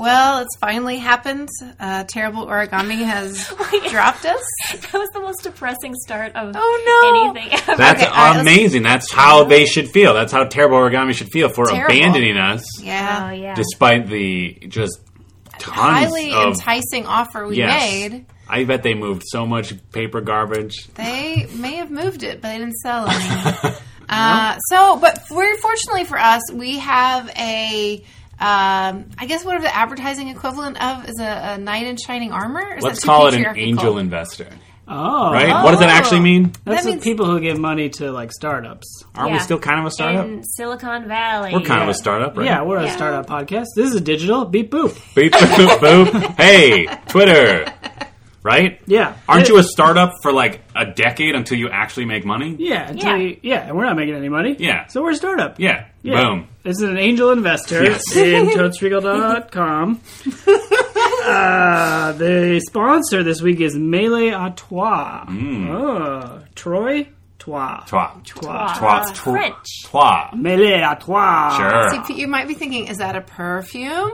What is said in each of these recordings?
Well, it's finally happened. Uh, terrible origami has dropped us. That was the most depressing start of Oh, no. anything ever. That's Okay, all right, let's- amazing. That's how they should feel. That's how terrible origami should feel for Terrible. abandoning us, Yeah. Oh yeah. despite the just tons Highly of. enticing offer we Yes. made. I bet they moved so much paper garbage. They may have moved it, but they didn't sell any. uh, so, but very fortunately for us, we have a. Um, I guess whatever the advertising equivalent of is a, a knight in shining armor. Is Let's call it an angel investor, Oh, right? What does that actually mean? That's That means- people who give money to like startups. Aren't we still kind of a startup? in Silicon Valley. We're kind of a startup, right? Yeah, we're a startup podcast. This is a digital. Beep boop. Beep, boop, boop. Hey, Twitter. Right? Yeah. Aren't you a startup for like a decade until you actually make money? Yeah, until Yeah. You, yeah, and we're not making any money. Yeah. So we're a startup. Yeah. Yeah. Boom. This is an angel investor Yes. in totesrecall.com. uh, the sponsor this week is Melee à Trois. Oh, Troy? Trois. Trois. Trois. Trois. Uh, French. Trois. Melee à Trois. Sure. See, you might be thinking, is that a perfume?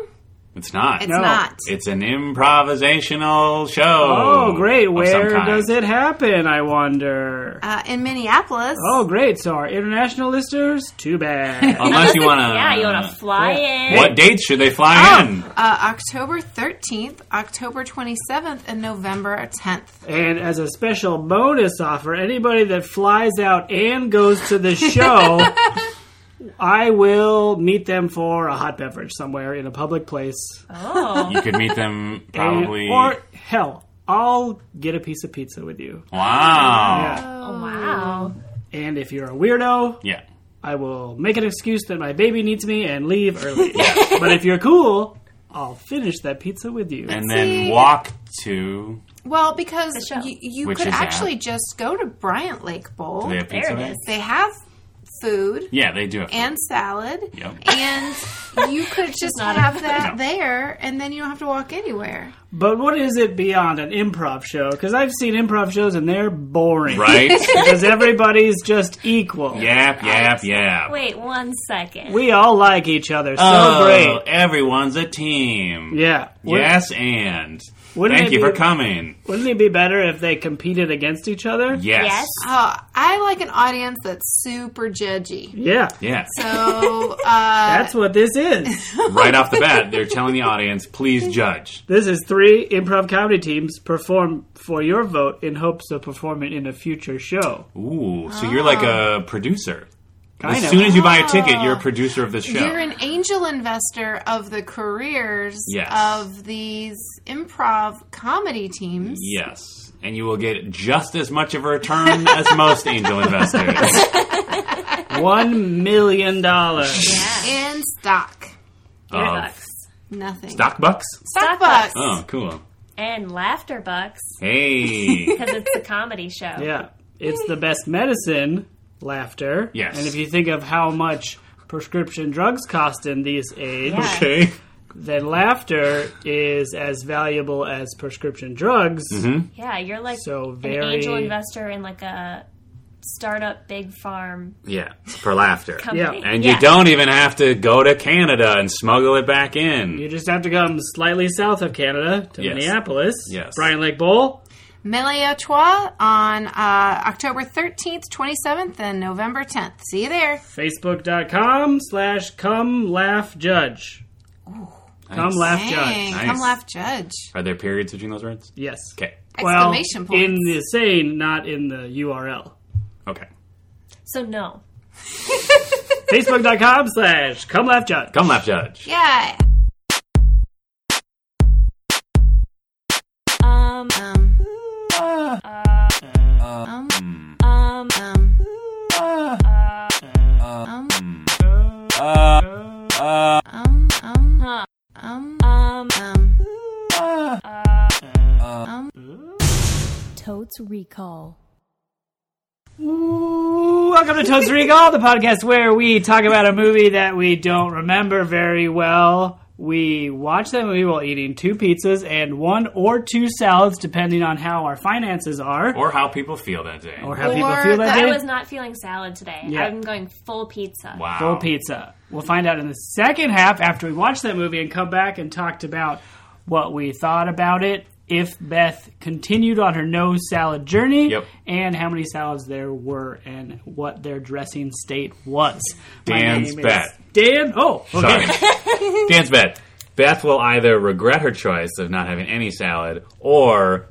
It's not. It's No. not. It's an improvisational show. Oh, great. Where does it happen, I wonder? Uh, in Minneapolis. Oh, great. So our international listeners, too bad. Unless you want to. Yeah, you want to fly in. What dates should they fly in? Uh, October 13th, October 27th, and November 10th. and as a special bonus offer, anybody that flies out and goes to the show, I will meet them for a hot beverage somewhere in a public place. Oh. You could meet them And- probably. or, hell, I'll get a piece of pizza with you. wow. Yeah. Oh, wow. And if you're a weirdo, Yeah. I will make an excuse that my baby needs me and leave early. but if you're cool, I'll finish that pizza with you. And then walk to. Well, because show. you, you Which could is at? actually just go to Bryant Lake Bowl. Do they have pizza There it there? is. They have food Yeah, they do. Have and salad, Yep. and you could just not a- have that No. there, and then you don't have to walk anywhere. But what is it beyond an improv show? Because I've seen improv shows and they're boring. Right? because everybody's just equal. yap, yap, yap. Wait one second. We all like each other so oh, great. everyone's a team. Yeah. Yes, and. Wouldn't Thank it you be- for coming. Wouldn't it be better if they competed against each other? Yes. Yes. Uh, I like an audience that's super judgy. Yeah. Yeah. So uh, That's what this is. right off the bat, they're telling the audience, please judge. this is three improv comedy teams perform for your vote in hopes of performing in a future show. Ooh, so you're like a producer. Kind as of. soon as you buy a ticket, you're a producer of this show. you're an angel investor of the careers Yes. of these improv comedy teams. yes. And you will get just as much of a return as most angel investors. One million dollars. Yeah. In stock. of Bucks. Nothing. stock bucks? Stock bucks. Oh, cool. And laughter bucks Hey. because it's a comedy show. Yeah. It's the best medicine, laughter. Yes. And if you think of how much prescription drugs cost in these age, Yeah. okay. then laughter is as valuable as prescription drugs. Mm-hmm. Yeah, you're like So an very- angel investor in like a startup big farm Yeah, for laughter. company. Yeah. And you Yeah. don't even have to go to Canada and smuggle it back in. You just have to come slightly south of Canada to Yes. Minneapolis. Yes. Bryant Lake Bowl. Melee à on uh, October 13th, 27th, and November 10th. See you there. Facebook.com slash come laugh judge. Come Nice. laugh Dang, judge. Nice. come laugh judge. Are there periods between those words? Yes. Okay. Well, Exclamation points. in the saying, not in the URL. Okay. So no. Facebook.com slash come laugh judge. Come laugh judge. Yeah. Um Um, um um, um um, Uh. Totes Recall. Welcome to Totes Recall, the podcast where we talk about a movie that we don't remember very well, We watched that movie while eating two pizzas and one or two salads, depending on how our finances are Or how people feel that day. or how people feel that that day. I was not feeling salad today. Yeah. I'm going full pizza. wow. Full pizza. We'll find out in the second half after we watch that movie and come back and talked about what we thought about it. If Beth continued on her no salad journey, Yep. and how many salads there were, and what their dressing state was. My Dan's name bet. Dan. Oh, okay. Sorry. Dan's bet. Beth will either regret her choice of not having any salad or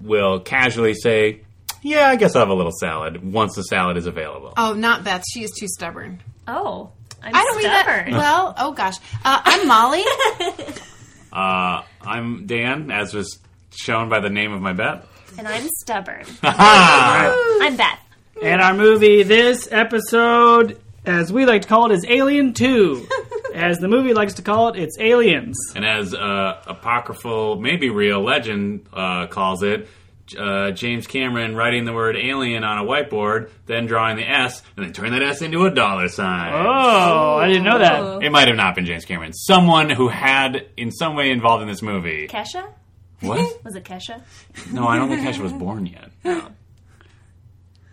will casually say, Yeah, I guess I'll have a little salad once the salad is available. Oh, not Beth. She is too stubborn. Oh, I'm I don't mean stubborn. that. Well, oh gosh. Uh, I'm Molly. I'm Dan, as was shown by the name of my bet. and I'm stubborn. I'm Beth. And our movie this episode, as we like to call it, is Alien 2. as the movie likes to call it, it's Aliens. And as uh, apocryphal, maybe real legend uh, calls it, uh, James Cameron writing the word alien on a whiteboard, then drawing the S, and then turning that S into a dollar sign. Oh, I didn't know that. It might have not been James Cameron. Someone who had, in some way, involved in this movie. Kesha? What? Was it Kesha? No, I don't think Kesha was born yet.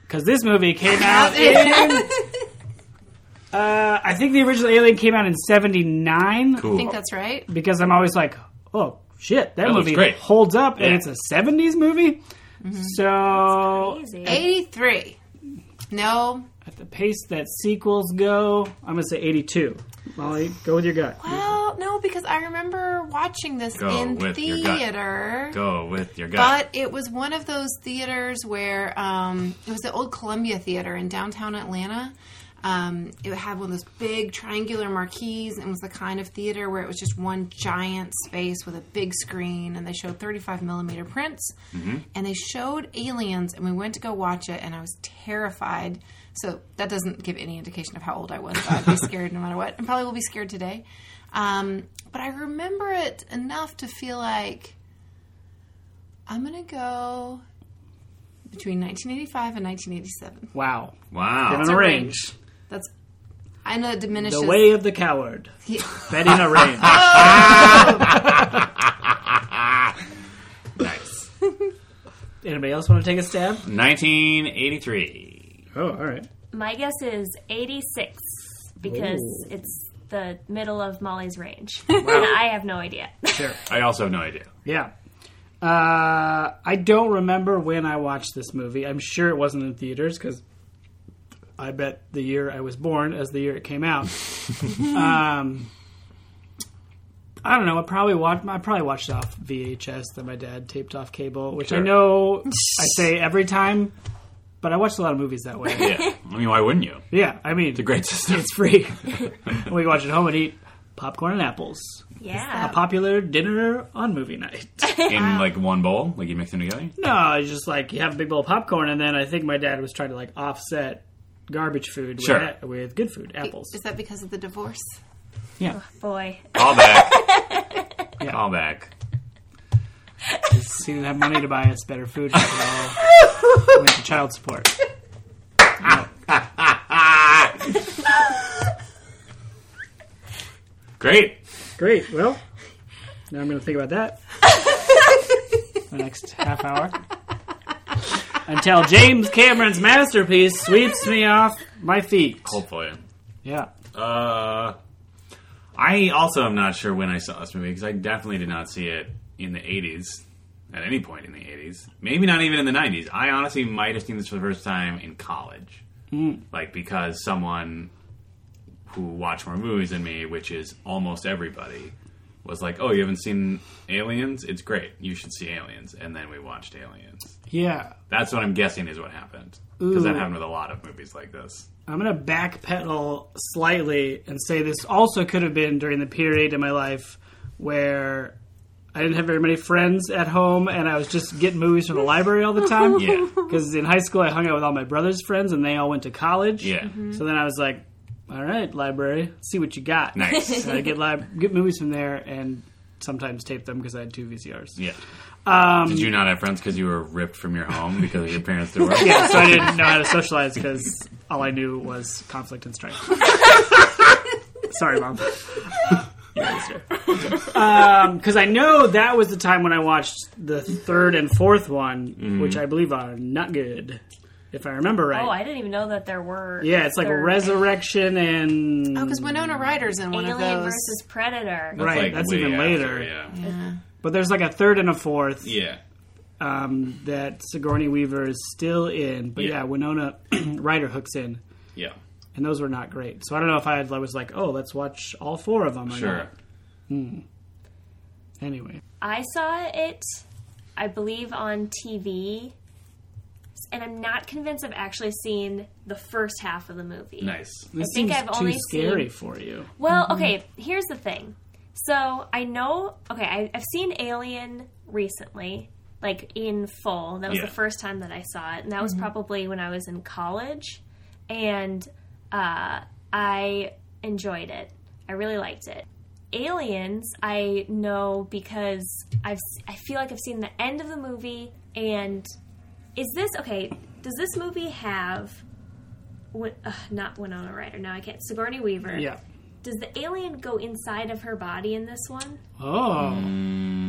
Because this movie came out in. Uh, I think the original Alien came out in 79. Cool. I think that's right. Because I'm always like, oh, shit, that, That movie great. holds up, and it's a 70s movie. So, 83. No. at the pace that sequels go, I'm going to say 82. Molly, go with your gut. Well, no, because I remember watching this Go in with your gut. theater. Go with your gut. But it was one of those theaters where um, it was the old Columbia Theater in downtown Atlanta. Um, it had one of those big triangular marquees and was the kind of theater where it was just one giant space with a big screen and they showed 35 millimeter prints and they showed aliens and we went to go watch it and I was terrified. So that doesn't give any indication of how old I was. But I'd be scared no matter what, and probably will be scared today. Um, but I remember it enough to feel like I'm gonna go between 1985 and 1987. Wow. wow. Given It's a a range. range. That's I know it diminishes. The way of the coward. Yeah. Betting a range. nice. Anybody else want to take a stab? 1983. Oh, all right. My guess is 86 because Ooh. it's the middle of Molly's range. and I have no idea. Sure. I also have no idea. Yeah. Uh, I don't remember when I watched this movie. I'm sure it wasn't in theaters because I bet the year I was born as the year it came out. um, I don't know. I probably watched. I probably watched it off VHS that my dad taped off cable, which I know I say every time, but I watched a lot of movies that way. Yeah. I mean, why wouldn't you? yeah, I mean, It's a great system. it's free. we can watch it at home and eat popcorn and apples. Yeah. A popular dinner on movie night. In like one bowl, like you mix them together. No, it's just like you have a big bowl of popcorn, and then I think my dad was trying to like offset garbage food Sure. with, with good food, apples. Is that because of the divorce? Yeah, oh, Boy. Call back. Yeah. Call back. he didn't have money to buy us better food. so it all went to child support. Great. Great. Well, now I'm going to think about that the next half hour until James Cameron's masterpiece sweeps me off my feet. Hopefully. Yeah. Uh, I also am not sure when I saw this movie because I definitely did not see it in the 80s. At any point in the 80s. Maybe not even in the 90s. I honestly might have seen this for the first time in college. Like, because someone who watched more movies than me, which is almost everybody, was like, oh, you haven't seen Aliens? It's great. You should see Aliens. And then we watched Aliens. Yeah. That's what I'm guessing is what happened. Because that happened with a lot of movies like this. I'm going to backpedal slightly and say this also could have been during the period in my life where I didn't have very many friends at home and I was just getting movies from the library all the time. Yeah. Because in high school, I hung out with all my brother's friends and they all went to college. Yeah. Mm-hmm. So then I was like, all right, library, see what you got. Nice. And I get, li- get movies from there and sometimes tape them because I had two VCRs. Yeah. Um, Did you not have friends because you were ripped from your home because your parents' divorce? yeah, so I didn't know how to socialize because all I knew was conflict and strife. Sorry, mom. Because I know that was the time when I watched the third and fourth one, which I believe are not good, if I remember right. Oh, I didn't even know that there were. yeah, it's like third- Resurrection and Oh, because Winona Ryder's in one Alien of those. versus Predator. That's Right, that's even after, later. Yeah. But there's like a third and a fourth Yeah. um, that Sigourney Weaver is still in. But Yeah. yeah, Winona Ryder hooks in, Yeah. and those were not great. So I don't know if I, I was like, oh, let's watch all four of them. or Sure. not. Anyway, I saw it, I believe, on TV, and I'm not convinced I've actually seen the first half of the movie. Nice. this think seems I've too only scary seen- for you. Well, okay, here's the thing. So I know, okay, I, I've seen Alien recently, like in full. That was Yeah. the first time that I saw it, and that was probably when I was in college, and uh, I enjoyed it. I really liked it. Aliens, I know because I've s- I feel like I've seen the end of the movie, and is this okay? Does this movie have? Win- uh, not Winona Ryder. Now I can't. Sigourney Weaver. Yeah. Does the alien go inside of her body in this one? Oh,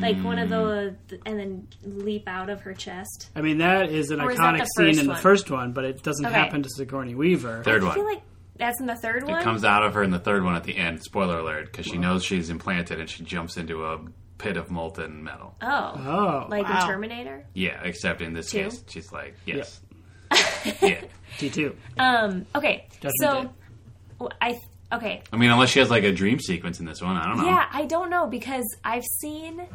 Like one of the, and then leap out of her chest? I mean that is an Or is that iconic the scene first in the one? first one, but it doesn't Okay. happen to Sigourney Weaver. Third I one. feel like that's in the third one. It comes out of her in the third one at the end. Spoiler alert, because she knows she's implanted and she jumps into a pit of molten metal. oh, Oh, like Wow. in Terminator. Yeah, except in this Two? case, she's like, yes. yeah. T two. Um. Okay. Judgment so, Day. w- I okay. I mean, unless she has like a dream sequence in this one, I don't know. Yeah, I don't know because I've seen.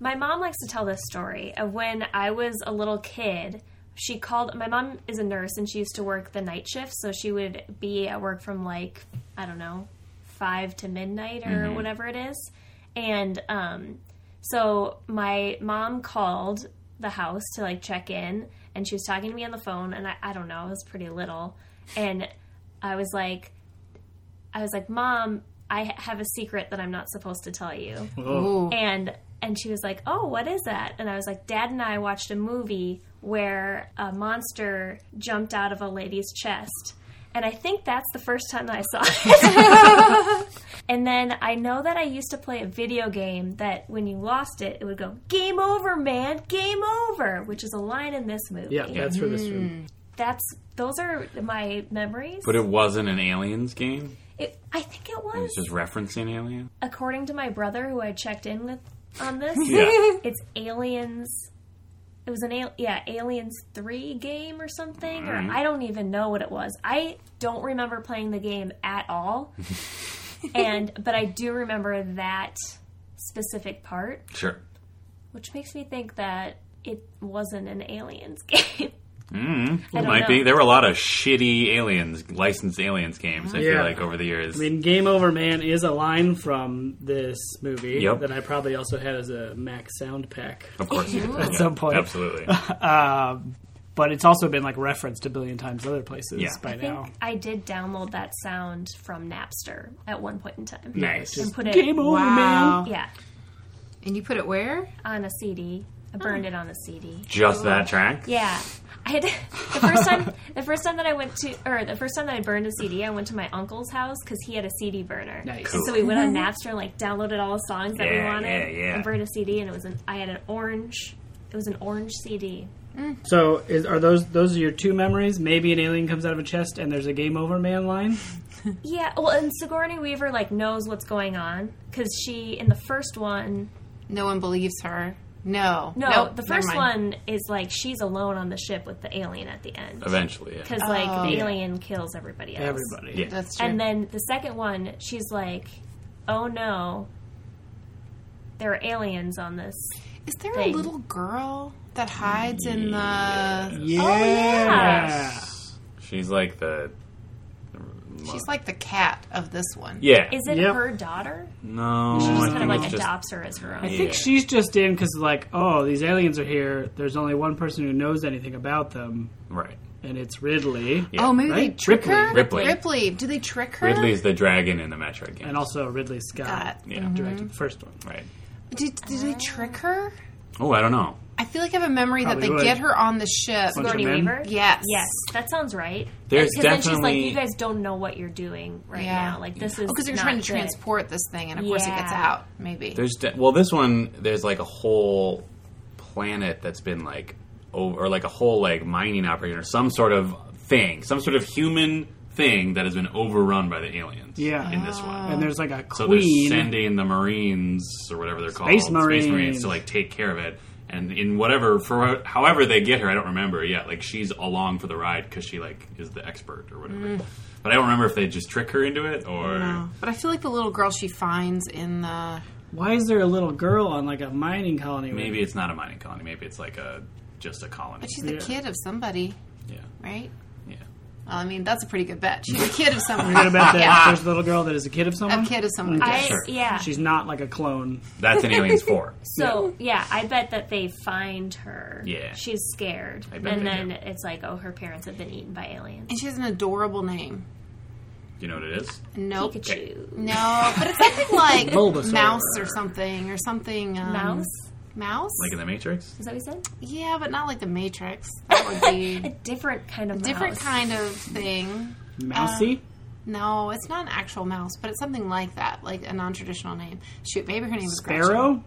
My mom likes to tell this story of when I was a little kid. She called. My mom is a nurse and she used to work the night shift, so she would be at work from like I don't know, five to midnight or whatever it is. And um, so my mom called the house to like check in, and she was talking to me on the phone, and I, I don't know, I was pretty little, and I was like, I was like, Mom, I have a secret that I'm not supposed to tell you. Ooh. And and she was like, "Oh, what is that?" And I was like, "Dad and I watched a movie where a monster jumped out of a lady's chest." And I think that's the first time that I saw it. and then I know that I used to play a video game that when you lost it, it would go, "Game over, man. Game over," which is a line in this movie. Yeah, that's for this mm-hmm. one. That's those are my memories. But it wasn't an Aliens game. It, I think it It was. was just referencing Alien. according to my brother who I checked in with on this, Yeah. it's Aliens. It was an al- yeah Aliens three game or something, or mm-hmm. I don't even know what it was. I don't remember playing the game at all, and but I do remember that specific part, Sure. which makes me think that it wasn't an Aliens game. Mm, I it might know. be. There were a lot of shitty aliens, licensed aliens games. I feel like over the years. I mean, "Game Over, Man" is a line from this movie Yep. that I probably also had as a Mac sound pack. of course, you did. At Yeah, some point. absolutely. Um, but it's also been like referenced a billion times other places Yeah. by I think now. I did download that sound from Napster at one point in time. Nice. And put it Game Over, Wow. Man. yeah And you put it where? on a CD. I burned it on a CD. Just that track. Yeah. I had the first time the first time that I went to or the first time that I burned a CD, I went to my uncle's house because he had a CD burner. Nice. And so we went on Napster and like downloaded all the songs that we wanted yeah, yeah. and burned a CD and it was an I had an orange it was an orange CD. Mm. So, is, are those those are your two memories? Maybe an alien comes out of a chest and there's a "Game Over, Man" line. Yeah, well, and Sigourney Weaver like knows what's going on because she in the first one No one believes her. No. No, Nope, the first one is like she's alone on the ship with the alien at the end. Eventually, yeah. Because like Oh. the Yeah. alien kills everybody else. Everybody. Yeah. That's true. And then the second one, she's like, "Oh no, there are aliens on this." Is there a little girl that hides in the. Yeah. Oh, yeah. She's like the. She's like the cat of this one. Yeah. Is it Yep. her daughter? no, She I just think kind of like it's just- adopts her as her own. I think Yeah. she's just in because, like, oh, these aliens are here. There's only one person who knows anything about them, right. and it's Ridley. Yeah. Oh, maybe they Right? trick Ripley. her? Ripley. Ripley. Do they trick her? Ridley's the dragon in the Metroid game. And also Ridley Scott Scott. Yeah. directed mm-hmm. the first one. Right. Did, did they trick her? Oh, I don't know. I feel like I have a memory Probably that they would. get her on the ship. Bunch of Sigourney men? Weaver? Yes. Yes, that sounds right. There's Because then she's like, definitely- you guys don't know what you're doing right Yeah. now. Like, this oh, is because they're not trying to good. transport this thing, and of course it gets Yeah. out. Maybe. There's de- well, this one there's like a whole planet that's been like over, or like a whole like mining operation or some sort of thing, some sort of human thing that has been overrun by the aliens. Yeah. in this one. Oh. and there's like a So they're queen. sending the Marines or whatever they're called, Space Marines. Marines, to like take care of it. And in whatever, for however they get her, I don't remember yet. Like she's along for the ride because she like is the expert or whatever. Mm. But I don't remember if they just trick her into it or No. But I feel like the little girl she finds in the. Why is there a little girl on like a mining colony? maybe it's not a mining colony. Maybe it's like a just a colony. But she's the Yeah. kid of somebody, yeah, right? Yeah. Well, I mean, that's a pretty good bet. She's a kid of somebody. You're gonna bet that Yeah. there's a little girl that is a kid of someone. A kid of someone. Okay. I, Sure. Yeah. She's not like a clone. That's an Aliens Four. So yeah, I bet that they find her. Yeah. she's scared, I bet and they then do. it's like, oh, her parents have been eaten by aliens. And she has an adorable name. You know what it is? Nope. Pikachu, No, but it's something like Bulbasaur. mouse or something, or something. Um, mouse. Mouse? Like in the Matrix? Is that what you said? yeah, but not like the Matrix. That would be A different kind of mouse. A different mouse. kind of thing. Mousy. No, it's not an actual mouse, but it's something like that, like a non-traditional name. Shoot, maybe her name is Gretchen. Sparrow.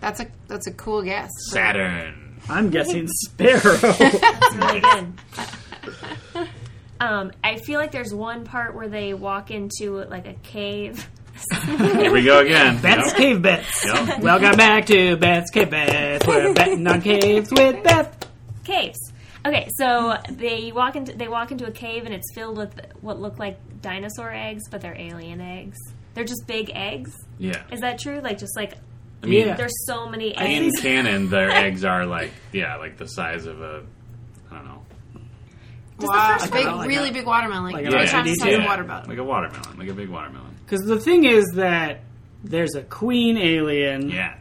That's a that's a cool guess. Saturn. I'm guessing Sparrow. It's really good. Um, I feel like there's one part where they walk into like a cave. Here we go again. Beth's Yep. Cave Bets. Yep. Welcome back to Beth's Cave Bets. We're betting on caves with Beth. caves. Okay, so they walk into they walk into a cave and it's filled with what look like dinosaur eggs, but they're alien eggs. They're just big eggs. Yeah. Is that true? Like just like I mean, Yeah. there's so many eggs. in eggs. canon, their eggs are like, yeah, like the size of a, I don't know. Wow, first a big, one- Like really a- big watermelon. like Like a yeah. Yeah, trying to R2D2? yeah, watermelon. like a watermelon, like a big watermelon. Because the thing is that there's a queen alien, Yeah.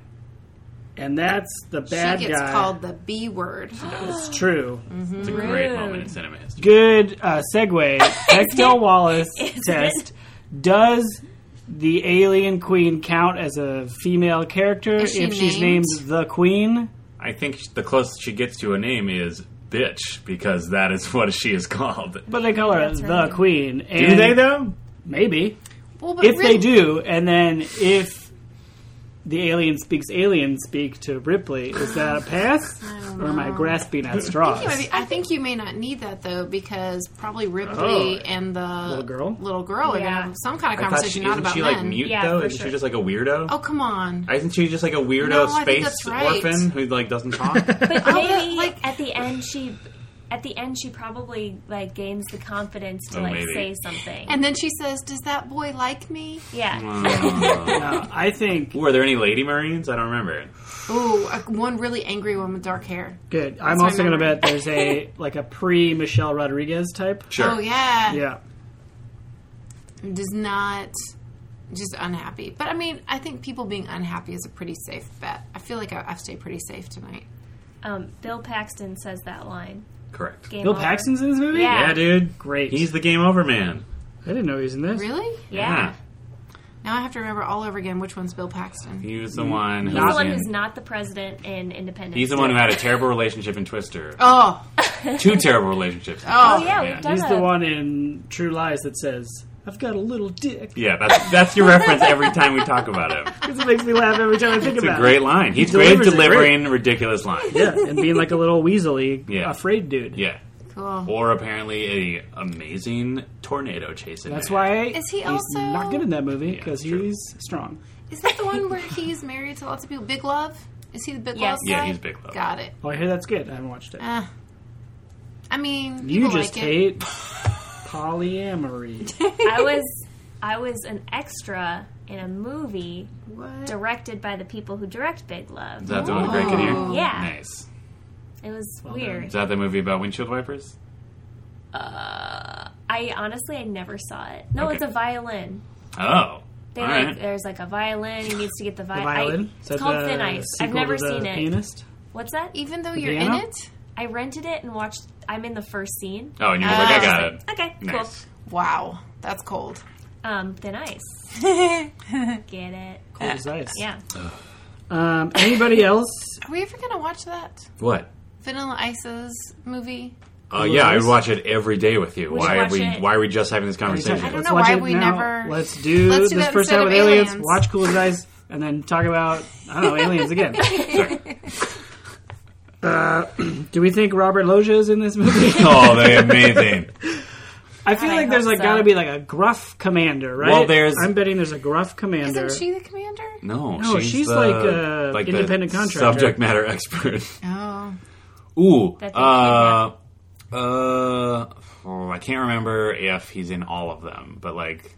and that's the bad she bad gets guy. called the B word. It's true. It's a great Rude. moment in cinema history. Good uh, segue. Bechdel Wallace Is test. Does the alien queen count as a female character she if she's named named? the queen? I think the closest she gets to a name is bitch because that is what she is called. But they call her That's the right. queen. Do they though? Maybe. Well, but if really, they do, and then if the alien speaks alien speak to Ripley, is that a pass? Or am I grasping at I think, straws? be- I think you may not need that though, because probably oh. Ripley Oh. and the Little girl? little girl are Yeah. gonna have some kind of conversation, she not isn't about she men. like mute Yeah, though? for Isn't sure. she just like a weirdo? Oh come on! Isn't she just like a weirdo No, space right. orphan who like doesn't talk? But Oh, maybe like- at the end she at the end she probably like gains the confidence to Oh, like maybe. say something. and then she says, "Does that boy like me?" yeah. Uh, I think Were there any lady marines? I don't remember. Ooh, a, one really angry one with dark hair. good. I'm also going to bet there's a like a pre Michelle Rodriguez type. Sure. Oh yeah, Yeah. does not just unhappy. But I mean, I think people being unhappy is a pretty safe bet. I feel like I, I've stayed pretty safe tonight. Um, Bill Paxton says that line. Correct. Game Bill over. Paxton's in this movie. Yeah. Yeah, dude. Great. He's the game over man. I didn't know he was in this. Really? Yeah. Now I have to remember all over again which one's Bill Paxton. He was the one. Who He's the was one in- who's not the president in Independence. He's the Day. one who had a terrible relationship in Twister. Oh, Two terrible relationships. oh, Oh yeah, Yeah. we've done He's a, the one in True Lies that says, "I've got a little dick." Yeah, that's that's your reference every time we talk about him. Because it makes me laugh every time I think about it. It's about a great it. line. He's He great at delivers it great. delivering ridiculous lines. Yeah, and being like a little weaselly, Yeah. afraid dude. Yeah. cool. Or apparently a amazing tornado chasing. That's there. why Is he he's also- not good in that movie Yeah, because true. he's strong. Is that the one where he's married to lots of people? Big Love? Is he the Big Yes. Love Yeah, guy? he's Big Love. Got it. Oh, I hear that's good. I haven't watched it. Uh, I mean, you people just like hate polyamory. I was I was an extra in a movie What? directed by the people who direct Big Love. Is that the one with Greg Kinnear? Oh. Yeah. Nice. It was Well weird. Is that the movie about windshield wipers? Uh, I honestly I never saw it. No, Okay. it's a violin. Oh. They All like right. there's like a violin. He needs to get the, vi- The violin. I, it's called the Thin Ice. I've never to the seen it. Pianist? What's that? Even though The you're piano? in it? I rented it and watched. I'm in the first scene. Oh, and you're like, I got it. Okay, Nice. Wow, that's cold. cool. Um, Thin Ice. Get it? Cold as ice. Yeah. Um, anybody else? Are we ever going to watch that? What? Vanilla Ice's movie? Uh, yeah, I would watch it every day with you. We why should are watch we? it. Why are we just having this conversation? I don't Let's know watch why it we now. never- Let's do Let's do this that first instead time of with aliens. aliens. Watch Cool as Ice, and then talk about I don't know aliens again. Sure. Do we think Robert Loggia is in this movie? oh, they amazing. I feel I like there's hope like so. got to be like a gruff commander, right? Well, there's- I'm betting there's a gruff commander. Isn't she the commander? No, No, she's, she's the, like a like the independent contractor. subject matter expert. Oh. Ooh, uh, uh, oh, I can't remember if he's in all of them, but like,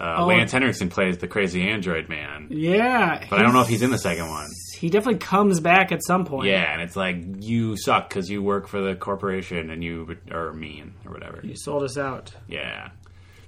uh, Oh. Lance Henriksen plays the crazy android man, Yeah, but I don't know if he's in the second one. He definitely comes back at some point. Yeah, and it's like you suck because you work for the corporation and you are mean or whatever. You sold us out. Yeah,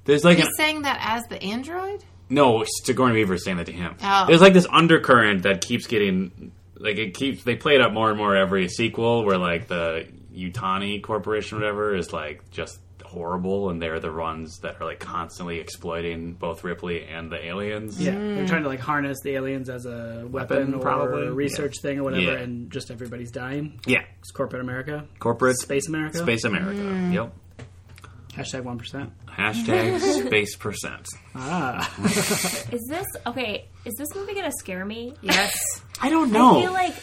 there's like an, He's saying that as the android? no Sigourney Weaver is saying that to him. Oh. There's like this undercurrent that keeps getting like it keeps they play it up more and more every sequel where like the Yutani Corporation or whatever is like just horrible and they're the ones that are like constantly exploiting both Ripley and the aliens. Yeah, they're trying to like harness the aliens as a weapon, Weapon, or probably. a research thing or whatever, Yeah. and just everybody's dying. Yeah. It's corporate America, Corporate space America, Space America. Mm. Yep. hashtag one percent. Hashtag space percent. Ah, Is this okay? Is this movie gonna scare me? Yes. I don't know. I feel like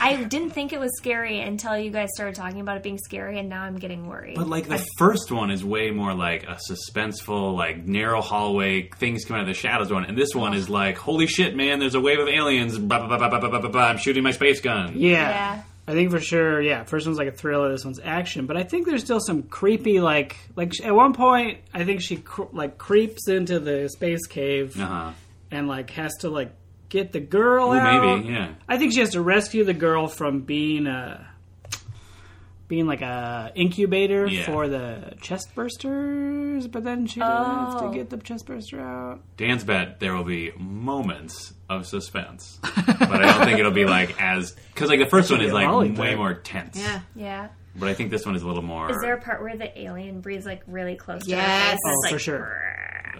I didn't think it was scary until you guys started talking about it being scary, and now I'm getting worried. But like the first one is way more like a suspenseful, like narrow hallway, things come out of the shadows one, and this one is like, holy shit, man! There's a wave of aliens. Bah, bah, bah, bah, bah, bah, bah, bah, I'm shooting my space gun. yeah. Yeah. I think for sure, yeah. First one's like a thriller. This one's action, but I think there's still some creepy, like, like at one point, I think she cr- like creeps into the space cave Uh huh. and like has to like get the girl Ooh, out. maybe, yeah. I think she has to rescue the girl from being a being like a incubator Yeah. for the chest bursters, but then she has to Oh. get the chest burster out. Dan's bet there will be moments of suspense, but I don't think it'll be like as because like the first one is like lollipop. way more tense. Yeah. Yeah. But I think this one is a little more. Is there a part where the alien breathes like really close to Yes. her face? Oh, It's for like, sure.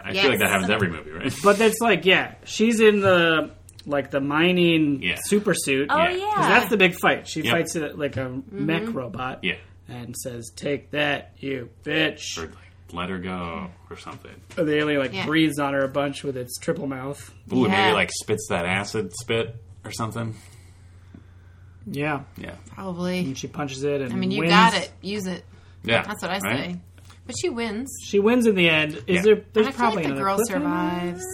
I feel like that Yes. happens every movie, right? But that's like, yeah, she's in the like the mining Yeah. super suit. Oh Yeah. yeah. 'Cause that's the big fight. She Yep. fights it like a mm-hmm. mech robot. yeah, And says, "Take that, you bitch!" or like let her go or something. Or the alien like Yeah. breathes on her a bunch with its triple mouth. Ooh, Yeah. maybe like spits that acid spit or something. Yeah, Yeah, Probably. and she punches it. And I mean, you wins. got it. Use it. yeah. That's what I right? say. But she wins. She wins in the end. Is Yeah. there? And There's I feel probably like the another girl cliffhanger? survives.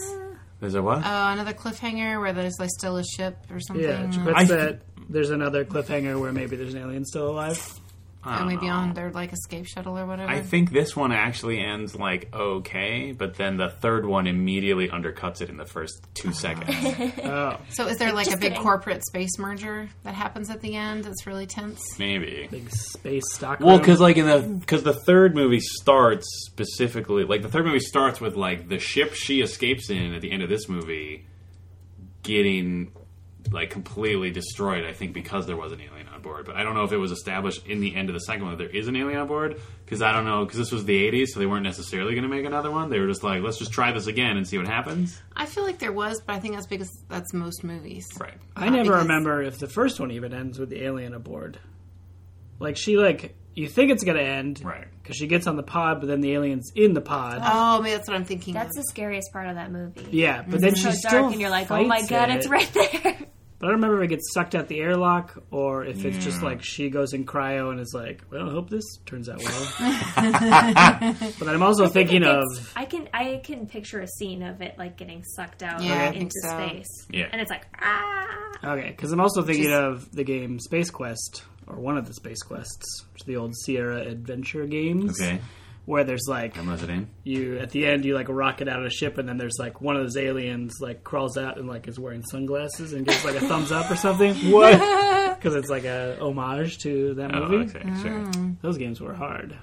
Is there what? Oh, another cliffhanger where there's like still a ship or something. Yeah, or- but I- that there's another cliffhanger where maybe there's an alien still alive. I or don't maybe on their like escape shuttle or whatever. I think this one actually ends like okay, but then the third one immediately undercuts it in the first two uh-huh. seconds. Oh, so is there like a big kidding. corporate space merger that happens at the end? That's really tense. Maybe. big space stock. Well, because like in the because the third movie starts specifically like the third movie starts with like the ship she escapes in at the end of this movie getting like completely destroyed. I think because there was an alien on board, but I don't know if it was established in the end of the second one that there is an alien on board because I don't know because this was the '80s, so they weren't necessarily going to make another one. They were just like, let's just try this again and see what happens. I feel like there was, but I think that's because that's most movies. Right. I never because- remember if the first one even ends with the alien aboard. Like she like you think it's gonna end, Right. Because she gets on the pod, but then the alien's in the pod. Oh, maybe that's what I'm thinking. That's of. the scariest part of that movie. yeah, but then It's she so still dark, and you're like, oh my fights god, it. it's right there. But I don't remember if it gets sucked out the airlock or if it's just like she goes in cryo and is like, well, I hope this turns out well. but I'm also thinking of I can I can picture a scene of it like getting sucked out Yeah, I into so. space. Yeah. and it's like ah. okay, because I'm also thinking Just- of the game Space Quest or one of the Space Quests, which is the old Sierra Adventure games. Okay. Where there's like I'm listening. you at the end you like rocket out of a ship and then there's like one of those aliens like crawls out and like is wearing sunglasses and gives like a thumbs up or something. What? Because it's like a homage to that Oh, movie. okay, sure. Those games were hard.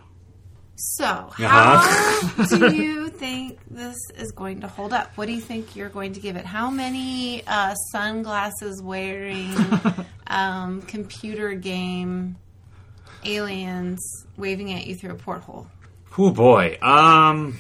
So, Uh-huh. how do you think this is going to hold up? What do you think you're going to give it? How many uh, sunglasses wearing, um, computer game aliens waving at you through a porthole? Oh boy. Um.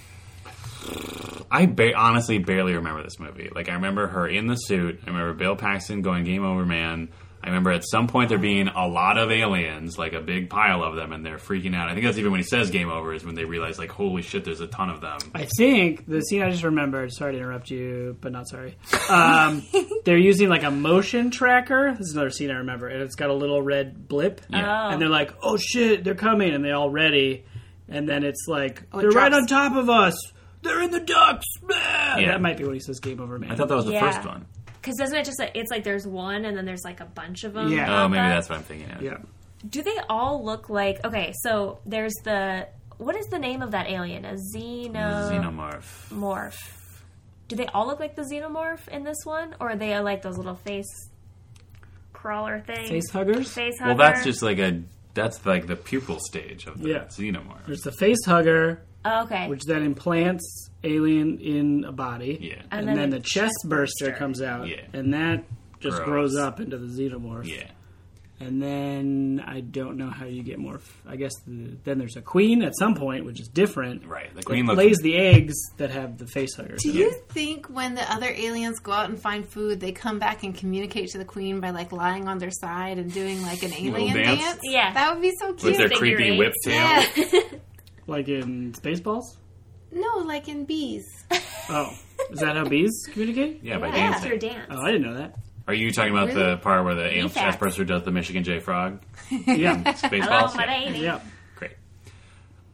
I ba- honestly barely remember this movie. Like I remember her in the suit. I remember Bill Paxton going game over man. I remember at some point there being a lot of aliens, like a big pile of them, and they're freaking out. I think that's even when he says game over is when they realize like holy shit, there's a ton of them. I think the scene I just remembered. Sorry to interrupt you, but not sorry. Um, they're using like a motion tracker. This is another scene I remember, and it's got a little red blip. Yeah. And they're like, "Oh shit, they're coming!" And they're all ready. And then it's like, Oh, it "They're right drops. on top of us. They're in the ducks." Blah! Yeah. That might be what he says "game over, man." I thought that was the Yeah. first one. Because doesn't it just like it's like there's one and then there's like a bunch of them? Yeah. Oh, maybe that's what I'm thinking. Of. yeah. Do they all look like? Okay, so there's the what is the name of that alien? A xeno Xenomorph. morph. Do they all look like the xenomorph in this one, or are they uh, like those little face crawler things? Face huggers. Face huggers. Well, that's just like a that's like the pupil stage of the Yeah. xenomorph. There's the face hugger, Oh, okay. which then implants alien in a body. Yeah. And, And then then, the the chest chest burster, burster. comes out. Yeah. And that just Gross. grows up into the xenomorph. Yeah. And then I don't know how you get more. F- I guess the, then there's a queen at some point, which is different. Right. The queen looks lays the eggs that have the face huggers. Do you think when the other aliens go out and find food, they come back and communicate to the queen by like lying on their side and doing like an alien dance? dance? Yeah. that would be so cute. with cute. their Figure creepy eights. whip tail. yeah. like in Spaceballs? no, like in bees. Oh, is that how bees communicate? Yeah, by yeah, dancing. through dance. Oh, I didn't know that. Are you talking about the part where the alien facts. chest burster does the Michigan J Frog? Yeah, Hello, Spaceballs? my Yeah. yeah. Great.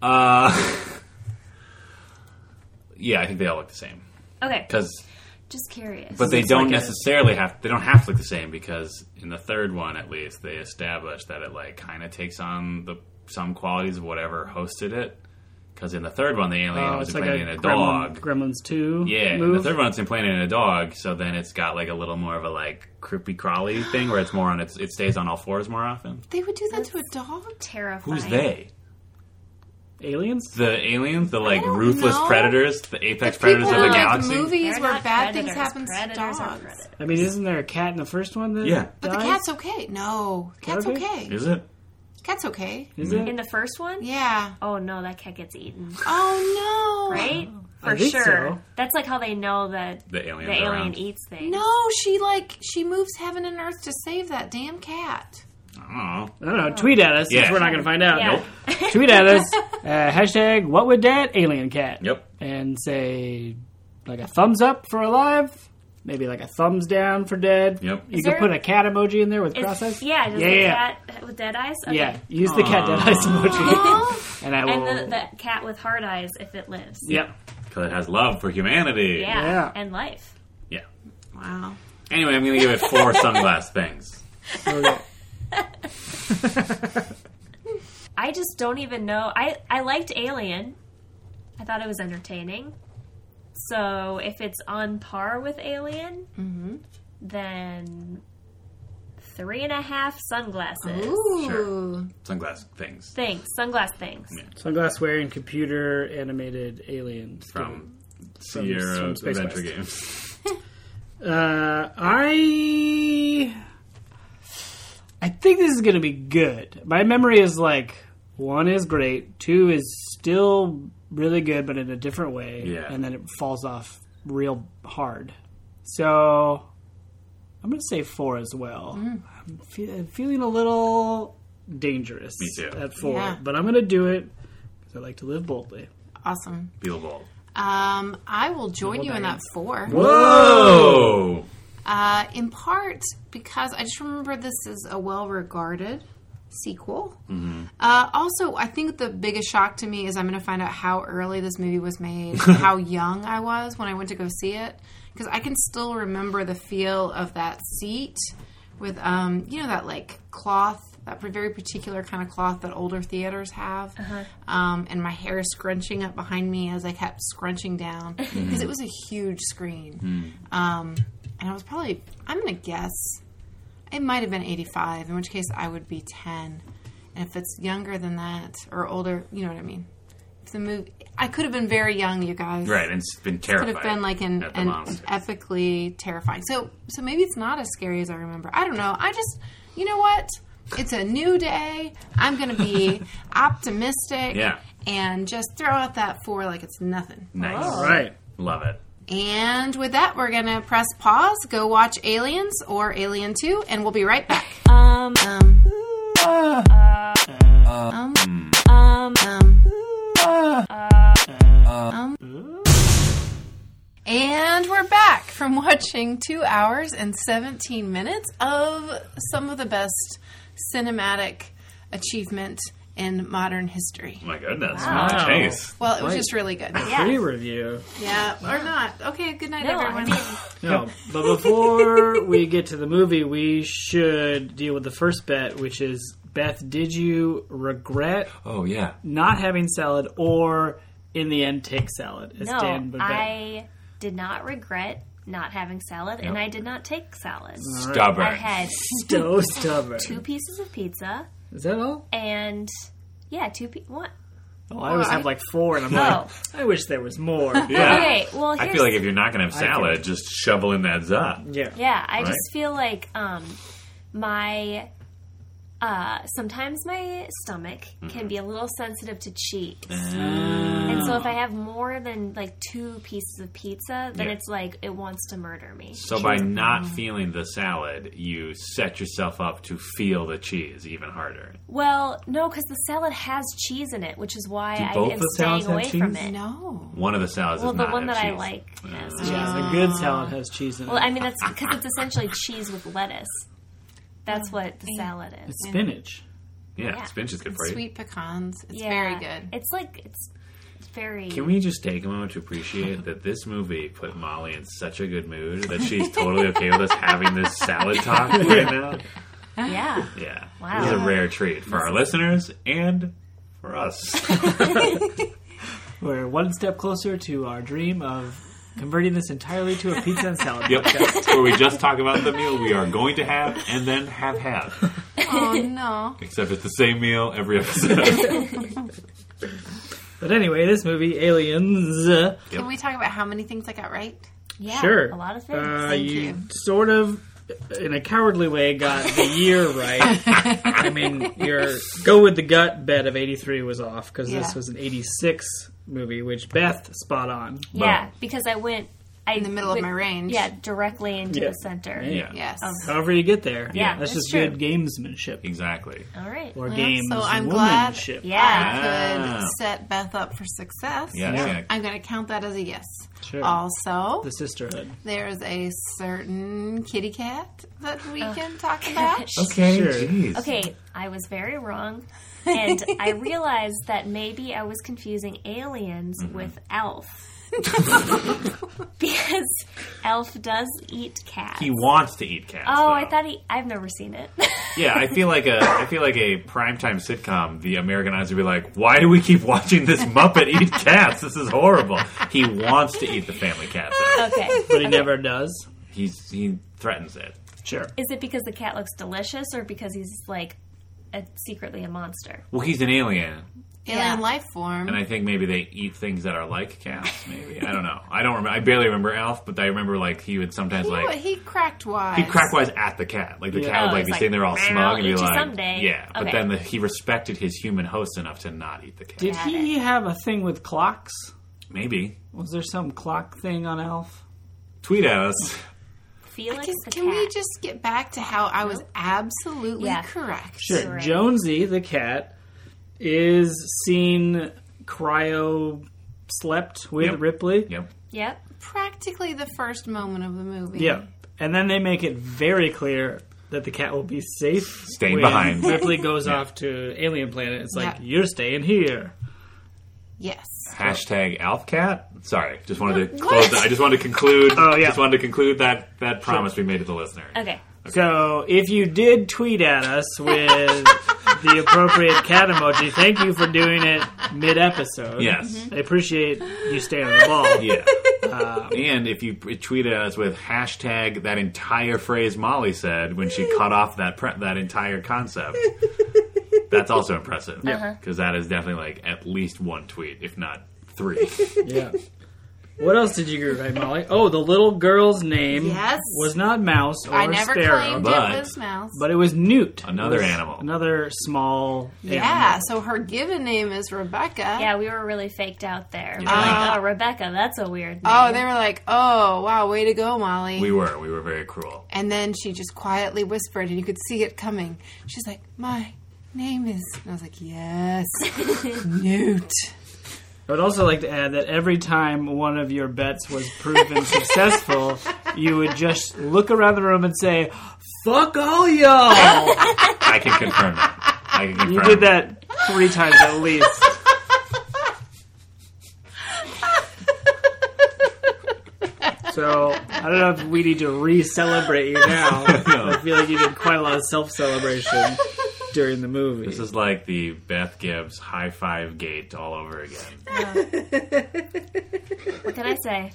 Uh, yeah, I think they all look the same Okay, because, just curious. but they It's don't like a- necessarily have. They don't have to look the same because in the third one, at least, they establish that it like kind of takes on the some qualities of whatever hosted it. Because in the third one, the alien Oh, was it's like a, implanted in a Gremlin, dog. Gremlins 2 Yeah, and move. the third one it's implanted in a dog, so then it's got like a little more of a like creepy crawly thing where it's more on its it stays on all fours more often. They would do that to a dog. terrifying. Who's they? Aliens? The aliens, the like don't ruthless know. predators, the apex The predators of the in, like, galaxy. movies They're where not bad predators. things happen to Predators are dogs. predators. I mean, isn't there a cat in the first one that Yeah. But the dies? cat's okay. No, cat's okay? okay. Is it? Cat's okay. Is it? In the first one? Yeah. Oh no, that cat gets eaten. Oh no. Right? I For think sure. so. That's like how they know that The the alien around. eats things. No, she like she moves heaven and earth to save that damn cat. I don't know. I don't know. Tweet at us Yeah. if we're not going to find out. Yeah. Tweet at us. Uh, hashtag what would that alien cat? Yep. And say like a thumbs up for alive. Maybe like a thumbs down for dead. Yep. You Is could there- put a cat emoji in there with It's- cross eyes. yeah, just yeah, the yeah. cat with dead eyes. Okay. Yeah, use the cat dead eyes emoji, and I will. And the, the cat with hard eyes if it lives. Yep. Because it has love for humanity. Yeah. Yeah. And life. Yeah. Wow. Anyway, I'm going to give it four sunglass things. Okay. I just don't even know. I, I liked Alien. I thought it was entertaining. So if it's on par with Alien, Mm-hmm. then three and a half sunglasses. Ooh. Sunglass things. Things, sunglass things. Yeah. Sunglass wearing computer animated aliens From From- Sierra from Space Adventure Quest. Games. Uh, I I think this is going to be good. My memory is like one is great, two is still really good, but in a different way, Yeah. and then it falls off real hard. So I'm going to say four as well. Mm. I'm, fe- I'm feeling a little dangerous Me too. at four, Yeah. but I'm going to do it because I like to live boldly. Awesome. Feel bold. Um, I will join Double you in that four. Whoa! Uh, in part because I just remember this is a well regarded sequel. Uh, also, I think the biggest shock to me is I'm going to find out how early this movie was made, how young I was when I went to go see it. Because I can still remember the feel of that seat with, um, you know, that like cloth, that very particular kind of cloth that older theaters have. Um, and my hair scrunching up behind me as I kept scrunching down because it was a huge screen. Um, and I was probably, I'm going to guess, it might have been 85, in which case I would be 10. And if it's younger than that or older, you know what I mean. If the movie, I could have been very young, you guys. Right, and it's been terrifying. Could have been like an, at an epically terrifying. So, so maybe it's not as scary as I remember. I don't know. I just, you know what? It's a new day. I'm going to be optimistic. Yeah. And just throw out that four like it's nothing. Nice. Oh. Right. Love it. And with that, we're going to press pause, go watch Aliens or Alien 2, and we'll be right back. Um, Um, um, um, um. And we're back from watching two hours and 17 minutes of some of the best cinematic achievement in modern history. My goodness. Wow. What a. Well, it was Right. just really good. Yeah. Pre-review. Yeah, or not. Okay, good night, no, I everyone. mean, No, but before we get to the movie, we should deal with the first bet, which is Beth, did you regret Oh, yeah. not having salad or in the end take salad? As no, Dan would bet? I did not regret not having salad, and I did not take salad. Stubborn. I had so stubborn. two pieces of pizza Is that all? and yeah, two people. what? Oh, I always I- have like four, and I'm Oh. like, I wish there was more. Yeah. Okay, well, I here's, feel like if you're not going to have I feel- salad, just shovel in that zup. Yeah. yeah, I Right. just feel like um, my uh, sometimes my stomach Mm-hmm. can be a little sensitive to cheese. Uh, And so if I have more than like two pieces of pizza, then Yeah. it's like it wants to murder me. So by not feeling the salad, you set yourself up to feel the cheese even harder. Well, no, because the salad has cheese in it, which is why Do I both am the salads staying have away from it. No. One of the salads Well, does the not one have that I like has Uh, cheese. Yeah, a good salad has cheese in it. Well, I mean that's because it's essentially cheese with lettuce. That's what the salad is. it's spinach. Yeah, Yeah. spinach is good for you. Sweet pecans. It's yeah, very good. It's like it's very. Can we just take a moment to appreciate that this movie put Molly in such a good mood that she's totally okay with us having this salad talk right now? Yeah. Yeah. Wow. This is a rare treat for our listeners and for us. We're one step closer to our dream of converting this entirely to a pizza and salad. Yep. Where we just talk about the meal we are going to have and then have had. Oh, no. Except it's the same meal every episode. But anyway, this movie, Aliens. Can we talk about how many things I got right? Yeah. Sure. A lot of things. Uh, Thank you, you. sort of, in a cowardly way, got the year right. I mean, your go with the gut bet of 83 was off because Yeah. this was an 86 movie, which Beth spot on. yeah, because I went. I In the middle of my range. Yeah, directly into Yeah. the center. Yeah. Yes. However you get there. Yeah, That's it's just true. good gamesmanship. Exactly. All right. Or Well, games so I'm glad- Yeah. I could Ah. set Beth up for success. Yes, Yeah. yeah. I'm going to count that as a yes. Sure. Also, The sisterhood. there's a certain kitty cat that we Oh. can talk about. Okay, Sure. jeez. Okay, I was very wrong. And I realized that maybe I was confusing aliens Mm-hmm. with Alf. because Alf does eat cats. He wants to eat cats. oh, I thought he. I've never seen it. Yeah, I feel like a I feel like a primetime sitcom. The American Eyes would be like, "Why do we keep watching this Muppet eat cats? This is horrible." He wants to eat the family cat. Though. okay. But he never does. He's he threatens it. Sure. Is it because the cat looks delicious or because he's like a, secretly a monster? Well, he's an alien, Alien Yeah. life form. and I think maybe they eat things that are like cats. Maybe I don't know. I don't remember. I barely remember Alf, but I remember like he would sometimes he, like he cracked wise. He cracked wise at the cat. Like the Yeah. cat would Oh, like it's be like, sitting there all smug and be you like, someday." "Yeah," but Okay. then the, he respected his human host enough to not eat the cat. Did he have a thing with clocks? Maybe Was there some clock thing on Alf? tweet at us. Felix Can, the can cat. we just get back to how I was absolutely Yeah. correct? Sure. Right. Jonesy, the cat, is seen cryo slept with Yep. Ripley. Yep. Yep. Practically the first moment of the movie. Yeah. And then they make it very clear that the cat will be safe. Staying when behind. Ripley goes off to alien planet. It's like, Yeah. you're staying here. Yes. Hashtag AlfCat. Sorry, just wanted to close. That. I just wanted to conclude. Oh, yeah. Just wanted to conclude that that promise we made to the listener. Okay. So if you did tweet at us with the appropriate cat emoji, thank you for doing it mid episode. Yes. I appreciate you staying on the ball. Yeah. Um, and if you p- tweeted us with hashtag that entire phrase Molly said when she cut off that pre- that entire concept, that's also impressive. Uh-huh. Because that is definitely like at least one tweet, if not three. Yeah. What else did you write, Molly? Oh, the little girl's name Yes. was not Mouse or I never Sparrow, claimed but- it was mouse. but it was Newt. Another was animal. Another small yeah, animal. so her given name is Rebecca. Yeah, we were really faked out there. We were Yeah. like, oh, Rebecca, that's a weird name. Oh, they were like, "Oh, wow, way to go, Molly." We were. We were very cruel. and then she just quietly whispered, and you could see it coming. She's like, "My name is," and I was like, "Yes, Newt." I would also like to add that every time one of your bets was proven successful, you would just look around the room and say, "Fuck all y'all." I can confirm that. I can confirm. You did that three times at least. So I don't know if we need to re-celebrate you now. I feel like you did quite a lot of self-celebration during the movie. This is like the Beth Gibbs high five gate all over again. What can I say?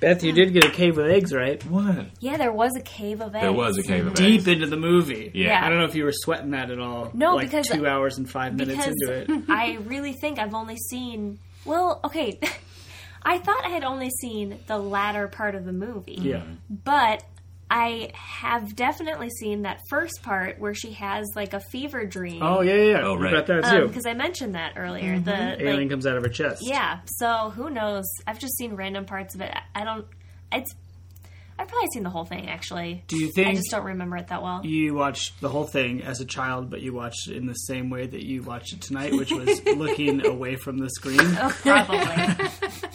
Beth, you did get a cave of eggs, right? What? Yeah, there was a cave of eggs. There was a cave of Deep eggs. into the movie. Yeah. I don't know if you were sweating that at all. No, like because- two hours and five minutes into it. I really think I've only seen. Well, okay. I thought I had only seen the latter part of the movie. Yeah. Mm-hmm. But I have definitely seen that first part where she has like a fever dream. Oh yeah, yeah. yeah. Oh, You right. got that um, too. Because I mentioned that earlier. Mm-hmm. The Alien like, comes out of her chest. yeah. So who knows? I've just seen random parts of it. I don't. It's. I've probably seen the whole thing actually. Do you think? I just don't remember it that well. you watched the whole thing as a child, but you watched it in the same way that you watched it tonight, which was looking away from the screen? Oh, probably.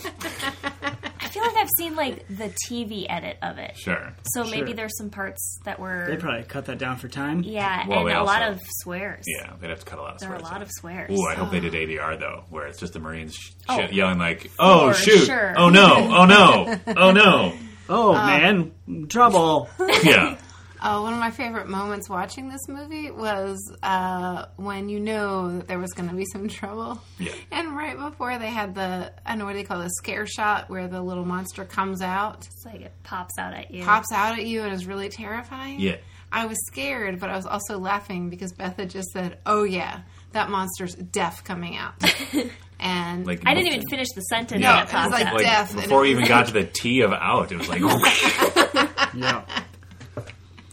I like I've seen like the TV edit of it. Sure. So maybe Sure. there's some parts that were They probably cut that down for time. yeah, Well, and they a lot also- of swears. Yeah, they'd have to cut a lot of There are a lot out. of swears. Ooh, I hope they did oh. ADR though, where it's just the Marines sh- Oh. yelling like, "Oh For shoot! sure. Oh no! Oh no! Oh no!" Oh uh, man, trouble! Yeah, Oh, one of my favorite moments watching this movie was uh, when you know that there was going to be some trouble. Yeah. And right before they had the, I don't know what they call it, a scare shot where the little monster comes out, It's like it pops out at you. pops out at you, and is really terrifying. yeah. I was scared, but I was also laughing because Beth had just said, "Oh yeah, that monster's deaf coming out," and Like I didn't even finish the sentence Yeah. it it was like like deaf, before we even was- got to the T of out, it was like, Yeah,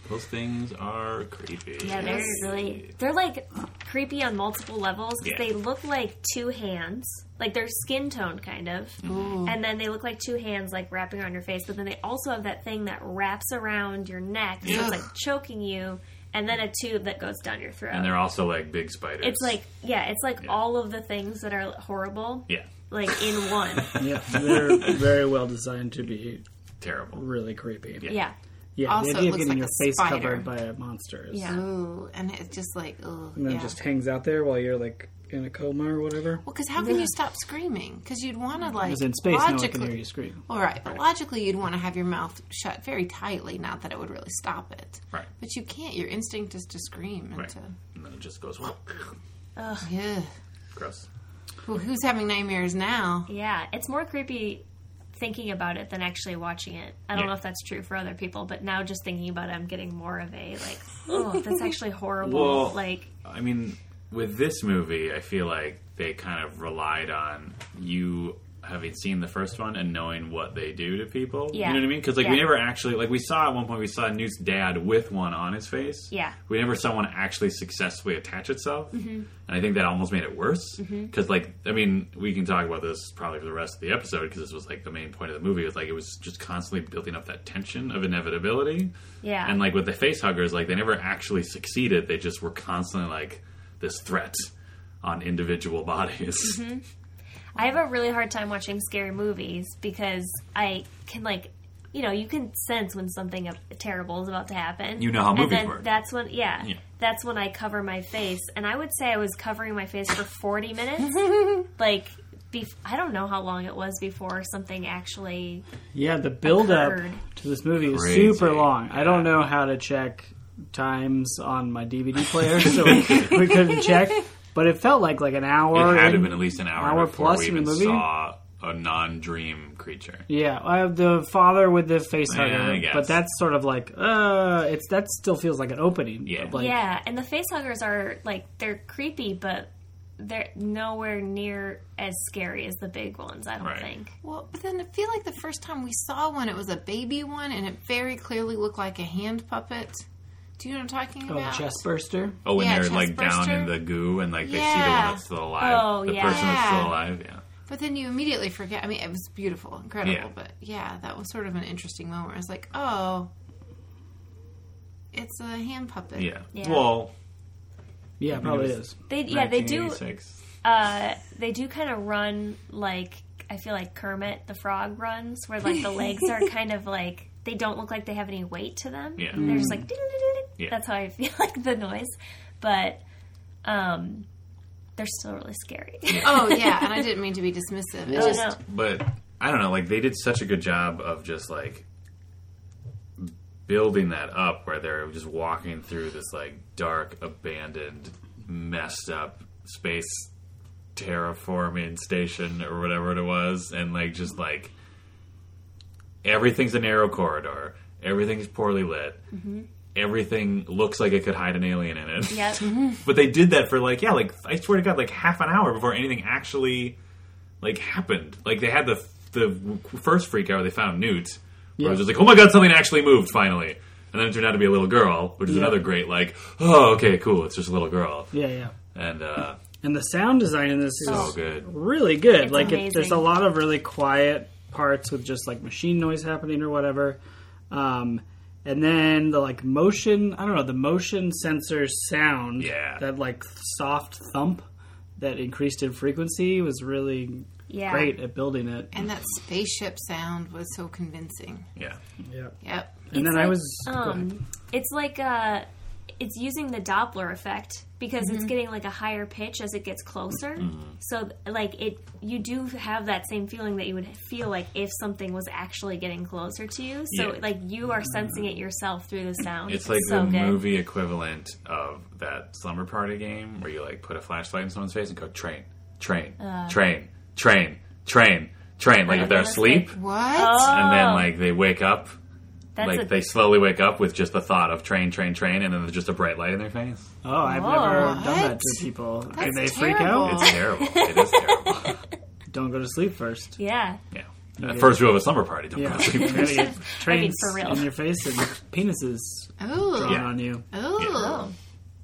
those things are creepy. Yeah, they're really they're like creepy on multiple levels. 'cause Yeah. They look like two hands, like they're skin tone kind of, mm-hmm. and then they look like two hands like wrapping around your face. But then they also have that thing that wraps around your neck, so it's like choking you, and then a tube that goes down your throat. and they're also like big spiders. it's like yeah, it's like Yeah. all of the things that are horrible, yeah, like in one. yeah. They're very well designed to be terrible. really creepy. Yeah. yeah, Yeah, Also, the it idea of getting like your face spider. covered by a monster is, Yeah. Ooh, and it's just like, oh, and then yeah. it just hangs out there while you're like in a coma or whatever. well, because how can you stop screaming? Because you'd want to like Because in space, no one logically, can hear you scream. All right, but logically, you'd want to have your mouth shut very tightly. Not that it would really stop it, Right. but you can't. Your instinct is to scream and Right. to And then it just goes Ugh. yeah. gross. Well, who's having nightmares now? yeah. It's more creepy thinking about it than actually watching it. I don't Yeah. know if that's true for other people, but now just thinking about it, I'm getting more of a like, oh, that's actually horrible. Well, like, I mean, with this movie, I feel like they kind of relied on you having seen the first one and knowing what they do to people. Yeah. You know what I mean? Because like we never actually like we saw at one point we saw Newt's dad with one on his face. Yeah. We never saw one actually successfully attach itself, mm-hmm. and I think that almost made it worse. Because Mm-hmm. like I mean, we can talk about this probably for the rest of the episode because this was like the main point of the movie. Was like it was just constantly building up that tension of inevitability. yeah. And like with the face huggers, like they never actually succeeded. They just were constantly like this threat on individual bodies. Mm-hmm. I have a really hard time watching scary movies because I can like you know, you can sense when something terrible is about to happen. You know how and movies then work. That's when, yeah, Yeah. that's when I cover my face. And I would say I was covering my face for 40 minutes. like, bef- I don't know how long it was before something actually. Yeah, the build up to this movie is Crazy. super long. I don't know how to check times on my DVD player, so we, we couldn't check. But it felt like like an hour. it had to have been at least an hour, hour before plus we in the even movie? saw a non-dream creature. Yeah, I have the father with the face Yeah, hugger, I guess. but that's sort of like uh, it's that still feels like an opening. Yeah. like, yeah, and the face huggers are like, they're creepy, but they're nowhere near as scary as the big ones. I don't Right. think. Well, but then I feel like the first time we saw one, it was a baby one, and it very clearly looked like a hand puppet. Do you know what I'm talking Oh, about? chest burster. Oh, when Yeah, they're like chest down in the goo and like they see the one that's still alive. Oh, the yeah. person that's still alive. Yeah. But then you immediately forget. I mean, it was beautiful, incredible. Yeah. But yeah, that was sort of an interesting moment. I was like, oh, it's a hand puppet. Yeah. Yeah. Well, Yeah, probably was- is. They yeah they do uh they do kind of run like I feel like Kermit the Frog runs, where like the legs are kind of like they don't look like they have any weight to them. Yeah. They're just like ding, ding, ding, ding. Yeah. that's how I feel like the noise, but um, they're still really scary. Oh yeah, and I didn't mean to be dismissive. It oh just no, But I don't know, like they did such a good job of just like building that up where they're just walking through this like dark, abandoned, messed up space terraforming station or whatever it was and like just like everything's a narrow corridor, everything's poorly lit. Everything looks like it could hide an alien in it. yep. But they did that for like yeah, like I swear to God, like half an hour before anything actually like happened. Like they had the the first freak out they found Newt, where it was just like, oh my God, something actually moved finally, and then it turned out to be a little girl, which is Yeah. another great like, oh okay, cool, it's just a little girl, Yeah, yeah. and uh, And the sound design in this is so good. really good. It's like it, there's a lot of really quiet parts with just like machine noise happening or whatever. Um, and then the like motion, I don't know, the motion sensor sound, Yeah. that like soft thump that increased in frequency was really Yeah. great at building it. and that spaceship sound was so convincing. Yeah, Yeah. Yep. And then It's I was. Um, it's like uh, it's using the Doppler effect because Mm-hmm. it's getting like a higher pitch as it gets closer. So like it, you do have that same feeling that you would feel like if something was actually getting closer to you. So Yeah. like you are sensing it yourself through the sound. it's like so the good. movie equivalent of that slumber party game where you like put a flashlight in someone's face and go train, train, train, train, train, train, like if they're asleep, like- What? Oh, and then like they wake up that's like a, they slowly wake up with just the thought of train, train, train, and then there's just a bright light in their face. Oh, I've Whoa. never done that to people. Do That's they freak terrible. out? It's terrible. It is terrible. Don't go to sleep first. yeah. Yeah. Uh, first rule of a slumber party: don't Yeah, go to you're sleep. gonna get trains for real. in your face and penises Ooh. drawn Yeah. on you. Ooh.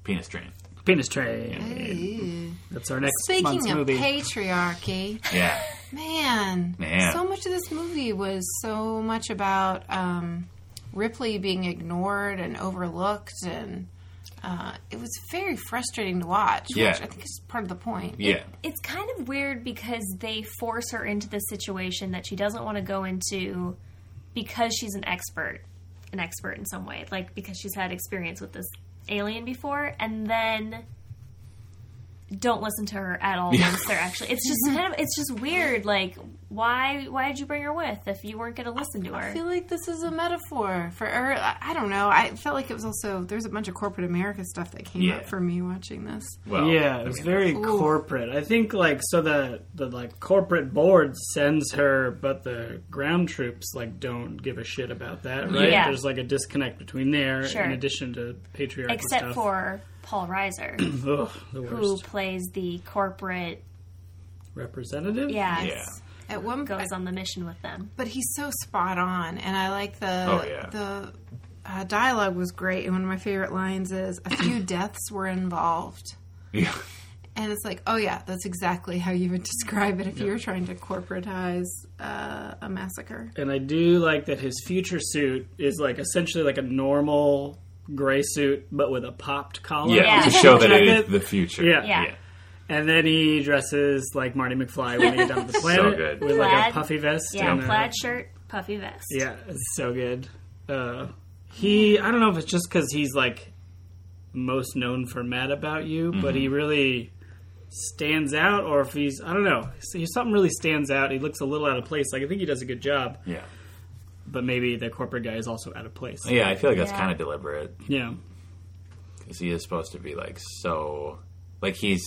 Penis train. Penis train. Ooh. That's our next month's Speaking of movie. patriarchy, Yeah. man, Man. so much of this movie was so much about um, Ripley being ignored and overlooked, and uh, it was very frustrating to watch. Yeah. which I think is part of the point. Yeah. It's kind of weird because they force her into this situation that she doesn't want to go into because she's an expert, an expert in some way, like because she's had experience with this alien before, and then don't listen to her at all Yeah. once they're actually. It's just kind of it's just weird. Like why why did you bring her with if you weren't going to listen to her I feel like this is a metaphor for, or I I don't know. I felt like it was also there's a bunch of corporate America stuff that came Yeah. up for me watching this. Well, yeah, I it was very Ooh. corporate. I think like so the the like corporate board sends her, but the ground troops like don't give a shit about that, right? Yeah. There's like a disconnect between there, Sure. in addition to patriarchal Except stuff. for Paul Reiser, Ugh, who plays the corporate. representative. Yeah, Yeah. At one goes on the mission with them. but he's so spot on, and I like the Oh, yeah. the uh, dialogue was great. And one of my favorite lines is, "A few deaths were involved." Yeah. And it's like, oh yeah, that's exactly how you would describe it if you were trying to corporatize uh, a massacre. And I do like that his future suit is like essentially like a normal gray suit, but with a popped collar. Yeah, Yeah. to show that it Jacket. is the future. Yeah. Yeah. And then he dresses like Marty McFly when they get down to the planet so good. with like a Plaid. puffy vest. Yeah, and a, plaid shirt, puffy vest. Yeah, it's so good. Uh, he, I don't know if it's just because he's like most known for Mad About You, but he really stands out, or if he's, I don't know, he's, something really stands out. He looks a little out of place. Like I think he does a good job, Yeah. But maybe the corporate guy is also out of place. Yeah, I feel like that's Yeah. kind of deliberate Yeah, because he is supposed to be like so, like he's.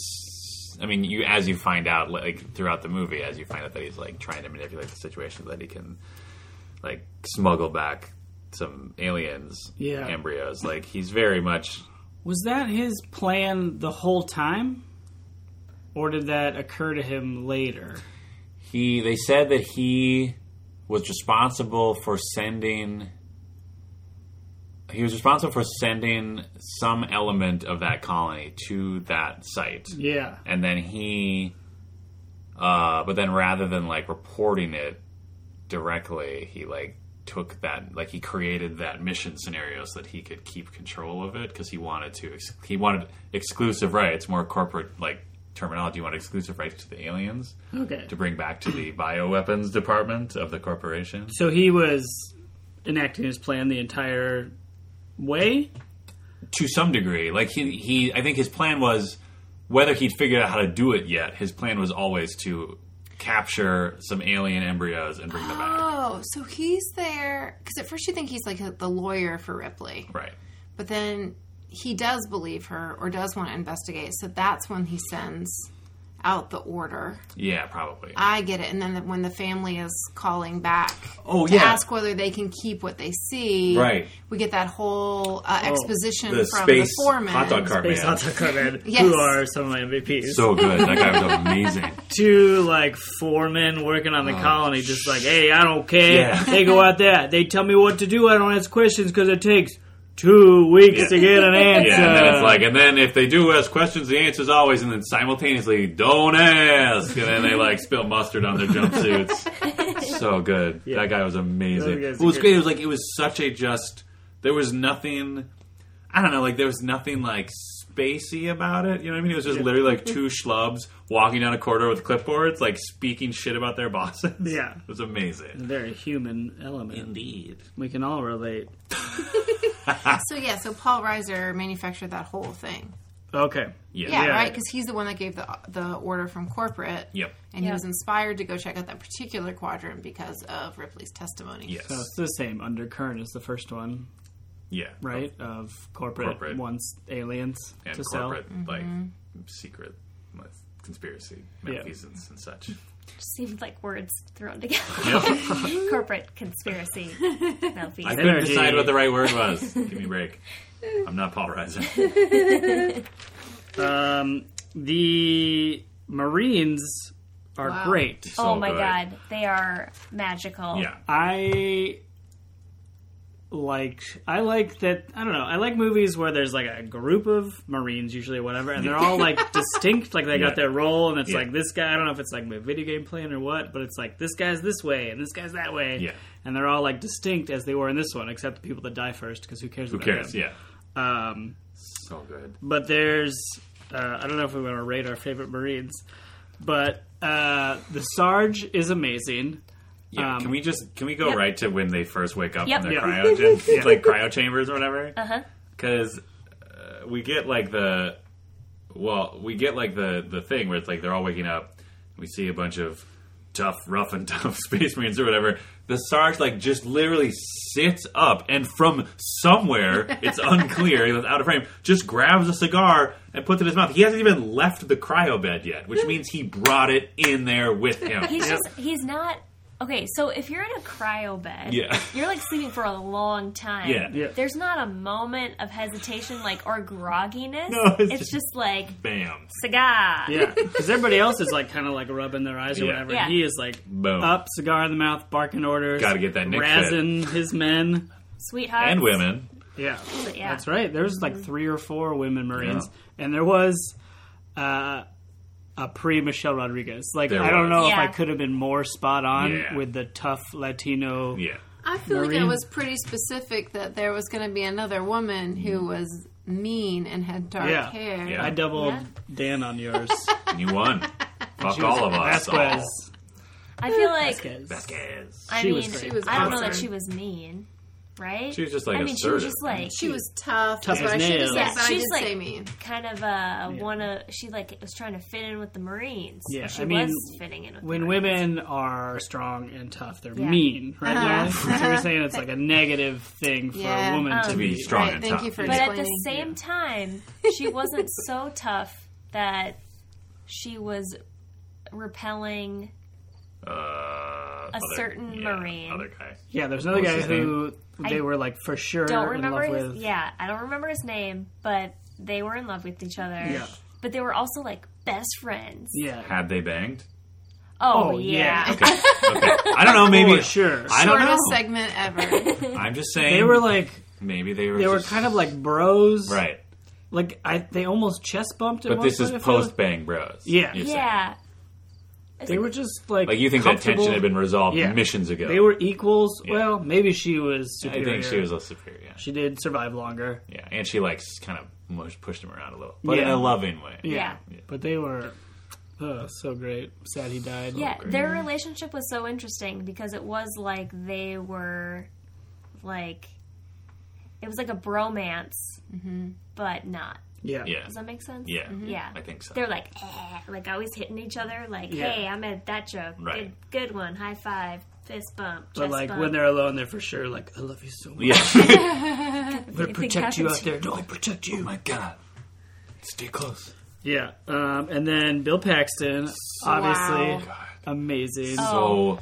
I mean, you as you find out like throughout the movie, as you find out that he's like trying to manipulate the situation so that he can like smuggle back some aliens, Yeah. embryos. Like he's very much was that his plan the whole time? or did that occur to him later? He they said that he was responsible for sending he was responsible for sending some element of that colony to that site. Yeah. And then he uh but then rather than like reporting it directly, he like took that like he created that mission scenario so that he could keep control of it because he wanted to ex- he wanted exclusive rights more corporate like terminology he wanted exclusive rights to the aliens Okay. to bring back to the bioweapons department of the corporation. So he was enacting his plan the entire way. To some degree, like he, he, I think his plan was whether he'd figured out how to do it yet. His plan was always to capture some alien embryos and bring them back. Oh, so he's there because at first you think he's like the lawyer for Ripley, Right. but then he does believe her or does want to investigate. So that's when he sends out the order. Yeah, probably. I get it. And then when the family is calling back Oh, to yeah. ask whether they can keep what they see, Right. We get that whole uh, exposition the from space the foreman. hot dog cart Based man. on Tucker Man, Yes. who are some of my MVPs. So good. That guy was amazing. two like foremen working on the colony, just like, hey, I don't care. Oh, Yeah. They go out there. They tell me what to do. I don't ask questions because it takes two weeks Yeah. to get an answer. Yeah, and then it's like, and then if they do ask questions, the answer's always, and then simultaneously, don't ask, and then they like spill mustard on their jumpsuits. so good. That guy was amazing. Those guys It was great. It was like it was such a just. There was nothing. I don't know. Like there was nothing like spacey about it. You know what I mean? It was just literally like two schlubs walking down a corridor with clipboards, like speaking shit about their bosses. Yeah. it was amazing. very human element. Indeed. We can all relate. So yeah, so Paul Reiser manufactured that whole thing. Okay. Yeah. Yeah, Yeah. right. Because he's the one that gave the the order from corporate. Yep. And he Yeah. was inspired to go check out that particular quadrant because of Ripley's testimony. Yes. So it's the same undercurrent as the first one, Yeah. right? Of corporate, Corporate. wants aliens and to sell. corporate like secret like, conspiracy malfeasance and such. Seemed like words thrown together. Corporate conspiracy. malfeasance. I Malfeasance. couldn't Energy. decide what the right word was. Give me a break. I'm not Paul Reiser. Um, the Marines are Wow. great. So oh my good. god, they are magical. Yeah. I like I like that I don't know I like movies where there's like a group of Marines usually or whatever and they're all like distinct like they Yeah. got their role and it's Yeah. like this guy I don't know if it's like a video game playing or what but it's like this guy's this way and this guy's that way Yeah. and they're all like distinct as they were in this one except the people that die first because who cares Who cares? them. Yeah. um, So good. but there's uh, I don't know if we want to rate our favorite Marines but uh, the Sarge is amazing Yeah. Um, can we just can we go Yep. right to when they first wake up Yep. from their Yeah. cryogen like cryo chambers or whatever? Uh huh. Because uh, we get like the well, we get like the the thing where it's like they're all waking up. We see a bunch of tough, rough and tough space marines or whatever. The Sarge like just literally sits up and from somewhere, it's unclear, it's out of frame, just grabs a cigar and puts it in his mouth. He hasn't even left the cryo bed yet, which means he brought it in there with him. He's just he's not okay. So if you're in a cryo bed, Yeah. you're like sleeping for a long time. Yeah. Yeah. There's not a moment of hesitation, like or grogginess. No, it's it's, just- just, like Bam. cigar. Yeah, because everybody else is like kind of like rubbing their eyes or Yeah. whatever. Yeah. He is like Boom. up, cigar in the mouth, barking orders. Gotta get that Nick fit. razzing his men. Sweetheart And women. Yeah, Yeah. that's right. There was like three or four women Marines, Yeah. and there was uh, a pre Michelle Rodriguez. Like There I don't was. know if I could have been more spot on Yeah. with the tough Latino. Yeah. I feel like Marine. it was pretty specific that there was going to be another woman who mm. was mean and had dark Yeah. hair. Yeah. I doubled Yeah. Dan on yours. And you won. Fuck all of us. Vasquez. I feel like Vasquez. Vasquez. I She mean, was great. She was I don't know that she was mean, right? She was just, like, I mean, she was assertive. just like She was tough. Tough That's what as I should have nails. Yeah, but I she's did like- say mean. kind of uh wanna she like was trying to fit in with the Marines. Yeah, she I mean, was fitting in with When the Marines. women are strong and tough, they're Yeah. mean, right? Uh-huh. guys? So you're saying it's like a negative thing for Yeah. a woman to Um, To be be strong Right, and thank tough. you for But at the explaining. same time, she wasn't so tough that she was repelling Uh, a A certain Marine. Other guy. Yeah, there's another What's guy his who they I were like for sure don't in remember love his with. yeah, I don't remember his name, but they were in love with each other. Yeah. but they were also like best friends. Yeah. Had they banged? Oh, Oh, yeah. yeah. Okay. okay. I don't know. Maybe For sure. I don't Shortest know. segment ever. I'm just saying. They were like maybe they were. they were kind of like bros. right. Like I they almost chest bumped But this is I feel like. post bang bros. Yeah. you're saying. Yeah. They were just like Like you think that comfortable. tension had been resolved Yeah. missions ago? They were equals. Yeah. Well, maybe she was superior. I superior. think she was a superior. Yeah. She did survive longer. yeah, and she like kind of mush- pushed him around a little, but in Yeah. a loving way. Yeah. But they were oh, so great. Sad he died. Yeah, their relationship was so interesting because it was like they were like it was like a bromance, mm-hmm. but not. Yeah. Yeah. Does that make sense? Yeah. Yeah. I think so. They're like, eh, like always hitting each other. Like, Yeah. hey, I'm at that joke. Right. Good, good one. High five. Fist bump. But chest like bump. when they're alone, they're for sure like, I love you so much. yeah. I'm gonna protect you out there. No, I protect you. oh my god. Stay close. Yeah. Um, and then Bill Paxton, obviously Wow. Amazing. So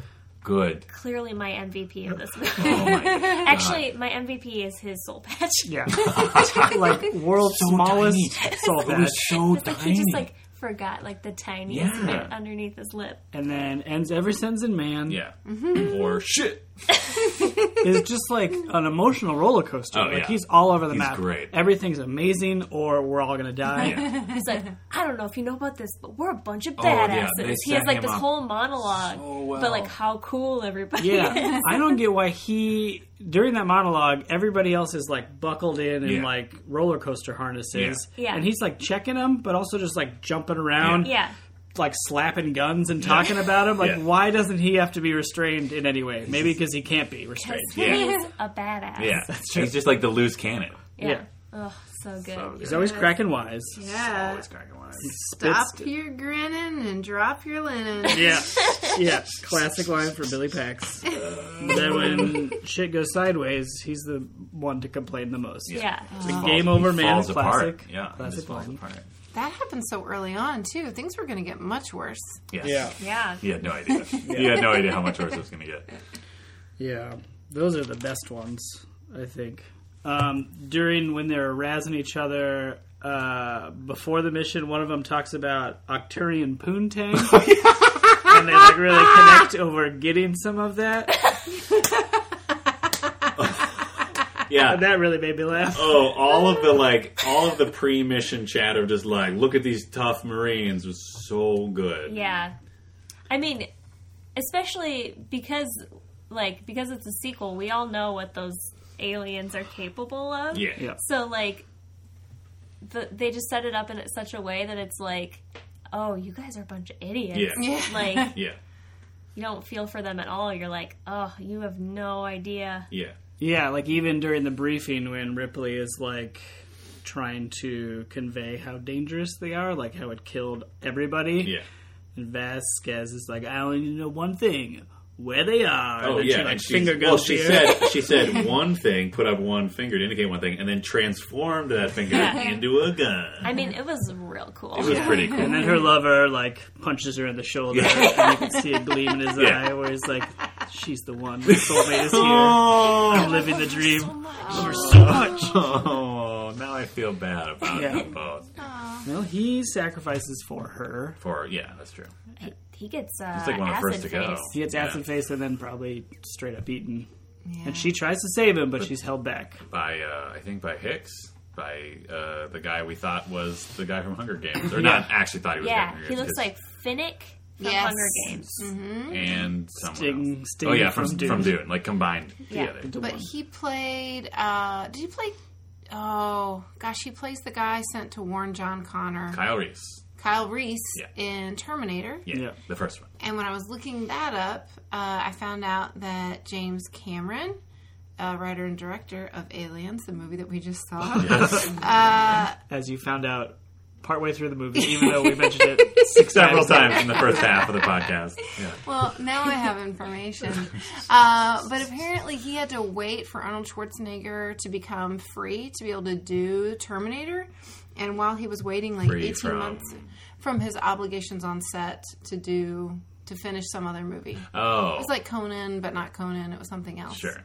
good. clearly my MVP of this movie. Oh my. Actually, my MVP is his soul patch. Yeah. like world's smallest soul It patch. was so It's like tiny. he just like forgot like the tiniest Yeah. bit underneath his lip. And then ends every sentence in man. yeah. Mm-hmm. Or shit. Is just like an emotional roller coaster. Oh, like yeah. he's all over the He's map. great. Everything's amazing or we're all gonna die. Yeah. He's like, I don't know if you know about this, but we're a bunch of badasses. Oh, yeah, badasses. they he has like this up whole monologue, so well. but like how cool everybody is. Yeah, is. I don't get why he during that monologue everybody else is like buckled in in Yeah. like roller coaster harnesses, Yeah. Yeah. and he's like checking them, but also just like jumping around, Yeah. Like slapping guns and talking about him. Like, Yeah. why doesn't he have to be restrained in any way? Maybe because he can't be restrained. Yeah. He's a badass. Yeah. true. He's just like the loose cannon. Yeah. Yeah. Oh, so good. He's always cracking wise. Yeah. Always cracking wise. Stop Spits- your grinning and drop your linen. Yeah, yeah. Classic line for Billy Pax. then when shit goes sideways, he's the one to complain the most. Yeah. Game over, He man. falls Classic. apart. Yeah. he Classic just falls line. apart. That happened so early on too. Things were going to get much worse. Yes. Yeah. Yeah. He had no idea. He had no idea how much worse it was going to get. Yeah, those are the best ones, I think. Um, during when they're razzing each other uh, before the mission, one of them talks about Arcturian poontang, and they like really connect over getting some of that. Yeah. And that really made me laugh. Oh, all of the like, all of the pre-mission chat of just like, look at these tough Marines was so good. Yeah. I mean, especially because, like, because it's a sequel, we all know what those aliens are capable of. Yeah. Yeah. So, like, the, they just set it up in such a way that it's like, oh, you guys are a bunch of idiots. Yeah. Yeah. Like, Yeah. you don't feel for them at all. You're like, oh, you have no idea. Yeah. Yeah, like even during the briefing when Ripley is like trying to convey how dangerous they are, like how it killed everybody. Yeah. And Vasquez is like, I only know one thing. Where they are. Oh and yeah, she like and she's- finger well, she here. said she said one thing, put up one finger to indicate one thing, and then transformed that finger into a gun. I mean, it was real cool. it was pretty cool. And then her lover like punches her in the shoulder, and you can see a gleam in his Yeah. eye, where he's like, "She's the one. The soulmate is here. Oh, I'm living the dream. Love her so much." oh, now I feel bad about Yeah. them both. Well, he sacrifices for her. For yeah, that's true. He, he gets uh, He's like one of the acid first to go. face. He gets Yeah. acid face and then probably straight up eaten. Yeah. And she tries to save him, but she's held back. by uh, I think by Hicks, by uh, the guy we thought was the guy from Hunger Games, or Yeah. not actually thought he was. Yeah, Hunger he Games, looks his- like Finnick from Yes. Hunger Games. and someone Sting- else. Sting oh yeah, from from Dune. from Dune, like combined Yeah. together. But he played. Uh, did he play? Oh gosh, he plays the guy sent to warn John Connor, Kyle Reese, Kyle Reese, Yeah. in Terminator. yeah, Yeah. the first one. And when I was looking that up, uh, I found out that James Cameron, uh, writer and director of Aliens, the movie that we just saw, As you found out partway through the movie, even though we mentioned it six Several times. times in the first half of the podcast. Yeah. Well, now I have information. Uh, but apparently, he had to wait for Arnold Schwarzenegger to become free to be able to do Terminator. And while he was waiting like Free 18 from- months from his obligations on set to do to finish some other movie. Oh, It was like Conan, but not Conan. It was something else. sure.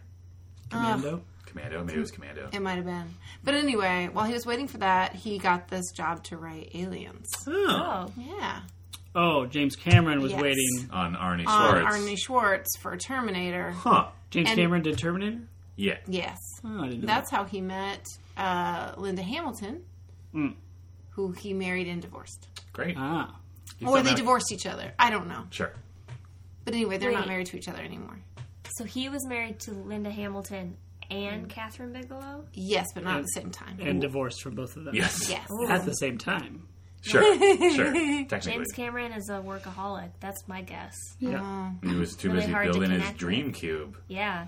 Commando. Commando. Maybe it was Commando. It might have been. But anyway, while he was waiting for that, he got this job to write Aliens. Oh. Oh, Yeah. Oh, James Cameron was Yes. waiting. On Arnie On Schwartz. Arnie Schwartz for Terminator. Huh. James And- Cameron did Terminator. Yeah. Yes. Oh, I didn't know. That's how he met uh, Linda Hamilton, Mm. who he married and divorced. Great. that. ah. He's or done they that- divorced each other. I don't know. Sure. But anyway, they're not Wait. married to each other anymore. so he was married to Linda Hamilton and mm. Kathryn Bigelow. Yes, but not at the same time. and divorced from both of them. Yes. Yes. At the same time. Sure. Sure. Technically. James Cameron is a workaholic. That's my guess. Yeah. He was too Really busy hard to building his connect dream cube. Yeah.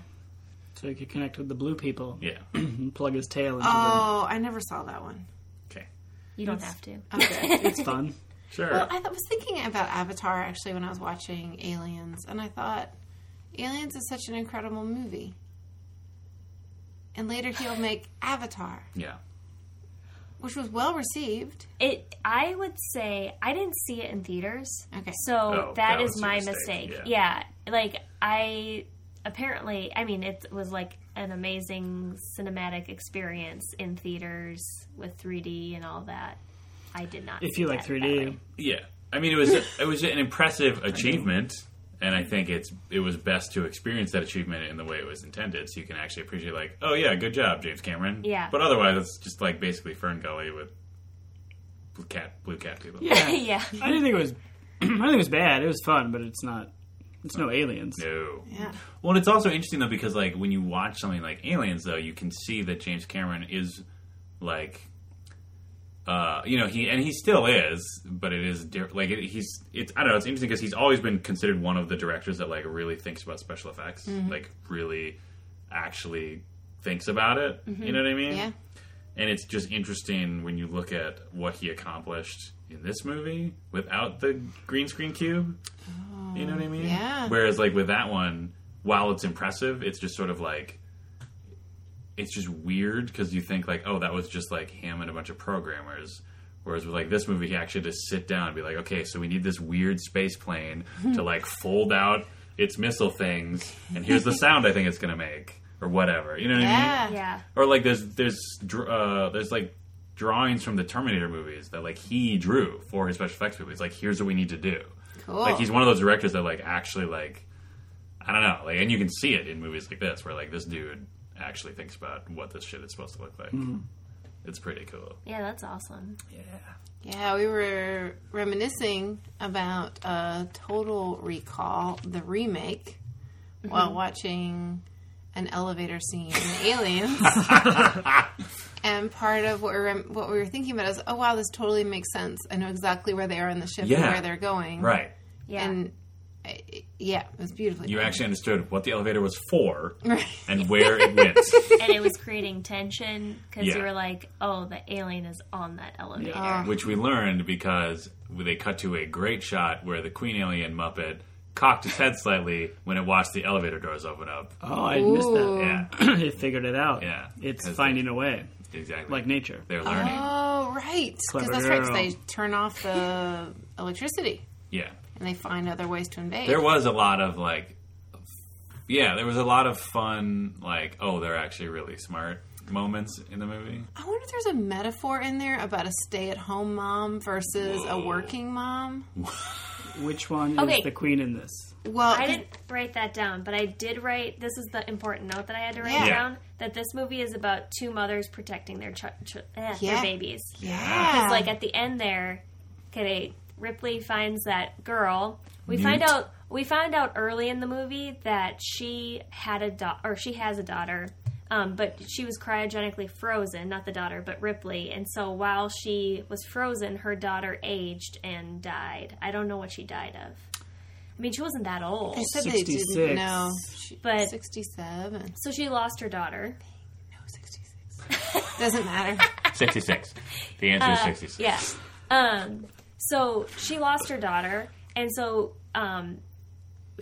So he could connect with the blue people Yeah. and plug his tail into Oh, I never saw that one. Okay. You don't have to. Okay. them. It's fun. Sure. well, I th- was thinking about Avatar actually when I was watching Aliens, and I thought Aliens is such an incredible movie. And later he'll make Avatar, yeah. which was well received. It. I would say I didn't see it in theaters. Okay. So Oh, that that is my mistake, mistake. yeah. Yeah. Like I apparently I mean it was like an amazing cinematic experience in theaters with 3D and all that. I did not. If see you like that that 3D. Yeah. I mean, it was it was an impressive achievement, and I think it's it was best to experience that achievement in the way it was intended, so you can actually appreciate like, oh yeah, good job, James Cameron. Yeah. But otherwise, it's just like basically FernGully with blue cat blue cat people. Yeah. yeah. I didn't think it was. I didn't think it was bad. It was fun, but it's not. It's no aliens. No. Yeah. Well, and it's also interesting though because like when you watch something like Aliens, though, you can see that James Cameron is like, uh, you know, he and he still is, but it is di- like it, he's. It's I don't know. It's interesting because he's always been considered one of the directors that like really thinks about special effects, like really actually thinks about it. You know what I mean? Yeah. And it's just interesting when you look at what he accomplished in this movie without the green screen cube. you know what I mean? yeah. Whereas, like, with that one, while it's impressive, it's just sort of like. It's just weird because you think, like, oh, that was just like him and a bunch of programmers. Whereas with like this movie, he actually just sit down and be like, okay, so we need this weird space plane to like fold out its missile things, and here's the sound I think it's gonna make, or whatever. You know what I mean? Yeah. Yeah. or like there's there's uh, there's like drawings from the Terminator movies that like he drew for his special effects movies. Like here's what we need to do. Cool. Like he's one of those directors that like actually like I don't know like and you can see it in movies like this where like this dude actually thinks about what this shit is supposed to look like. It's pretty cool. Yeah, that's awesome. Yeah, Yeah, we were reminiscing about uh, Total Recall, the remake, while watching an elevator scene in Aliens. and part of what we were what we were thinking about is, oh wow, this totally makes sense. I know exactly where they are in the ship and where they're going. Right. Yeah. And uh, yeah, it was beautifully. You done. actually understood what the elevator was for Right. and where it went. and it was creating tension because Yeah. you were like, "Oh, the alien is on that elevator." Yeah. which we learned because they cut to a great shot where the Queen Alien Muppet cocked his head slightly when it watched the elevator doors open up. Oh, I missed Ooh. that. Yeah, it figured it out. Yeah. It's 'Cause finding a way, exactly. like nature. they're learning. Oh right, because Clever that's right. 'cause girl. they turn off the electricity yeah, and they find other ways to invade. there was a lot of like, yeah, there was a lot of fun like, oh, they're actually really smart moments in the movie. I wonder if there's a metaphor in there about a stay-at-home mom versus a working mom. Which one Okay. is the queen in this? Well, I didn't write that down, but I did write. This is the important note that I had to write Yeah. down. That this movie is about two mothers protecting their ch- ch- eh, Yeah. their babies. yeah, Because like at the end there, okay, Ripley finds that girl. We Newt. find out we find out early in the movie that she had a daughter, or she has a daughter. Um, but she was cryogenically frozen, not the daughter, but Ripley. And so while she was frozen, her daughter aged and died. I don't know what she died of. I mean, she wasn't that old. they said they didn't know. But- sixty-seven, So she lost her daughter. no, sixty-six. Doesn't matter. Sixty-six. The answer is sixty-six. Yeah. Um, so she lost her daughter, and so um,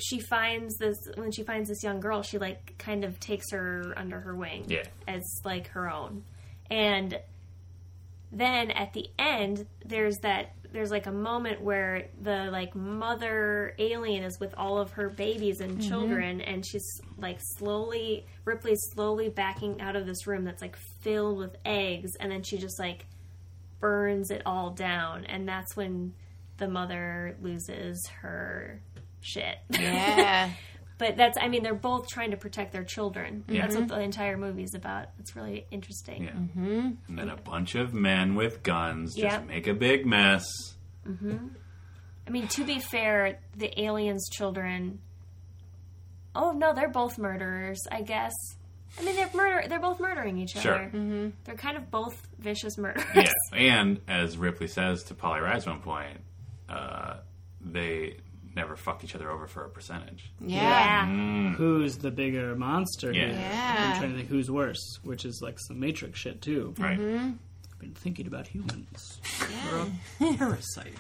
she finds this when she finds this young girl, she like kind of takes her under her wing Yeah. as like her own, and then at the end, there's that there's like a moment where the like mother alien is with all of her babies and children, and she's like slowly Ripley's slowly backing out of this room that's like filled with eggs, and then she just like burns it all down, and that's when the mother loses her shit. Yeah. but that's I mean they're both trying to protect their children. Yeah. That's what the entire movie's about. It's really interesting. Yeah. And then a bunch of men with guns just Yeah. make a big mess. Mm-hmm. I mean, to be fair, the aliens' children. Oh no, they're both murderers. I guess. I mean, they're murder. They're both murdering each Sure. other. Mm-hmm. They're kind of both vicious murderers. Yeah, and as Ripley says to Paul Reiser at one point, uh, they never fucked each other over for a percentage. Yeah. Yeah. Who's the bigger monster? Yeah. here? Yeah. I'm trying to think who's worse, which is like some Matrix shit too. Right. I've been thinking about humans. You're a parasite.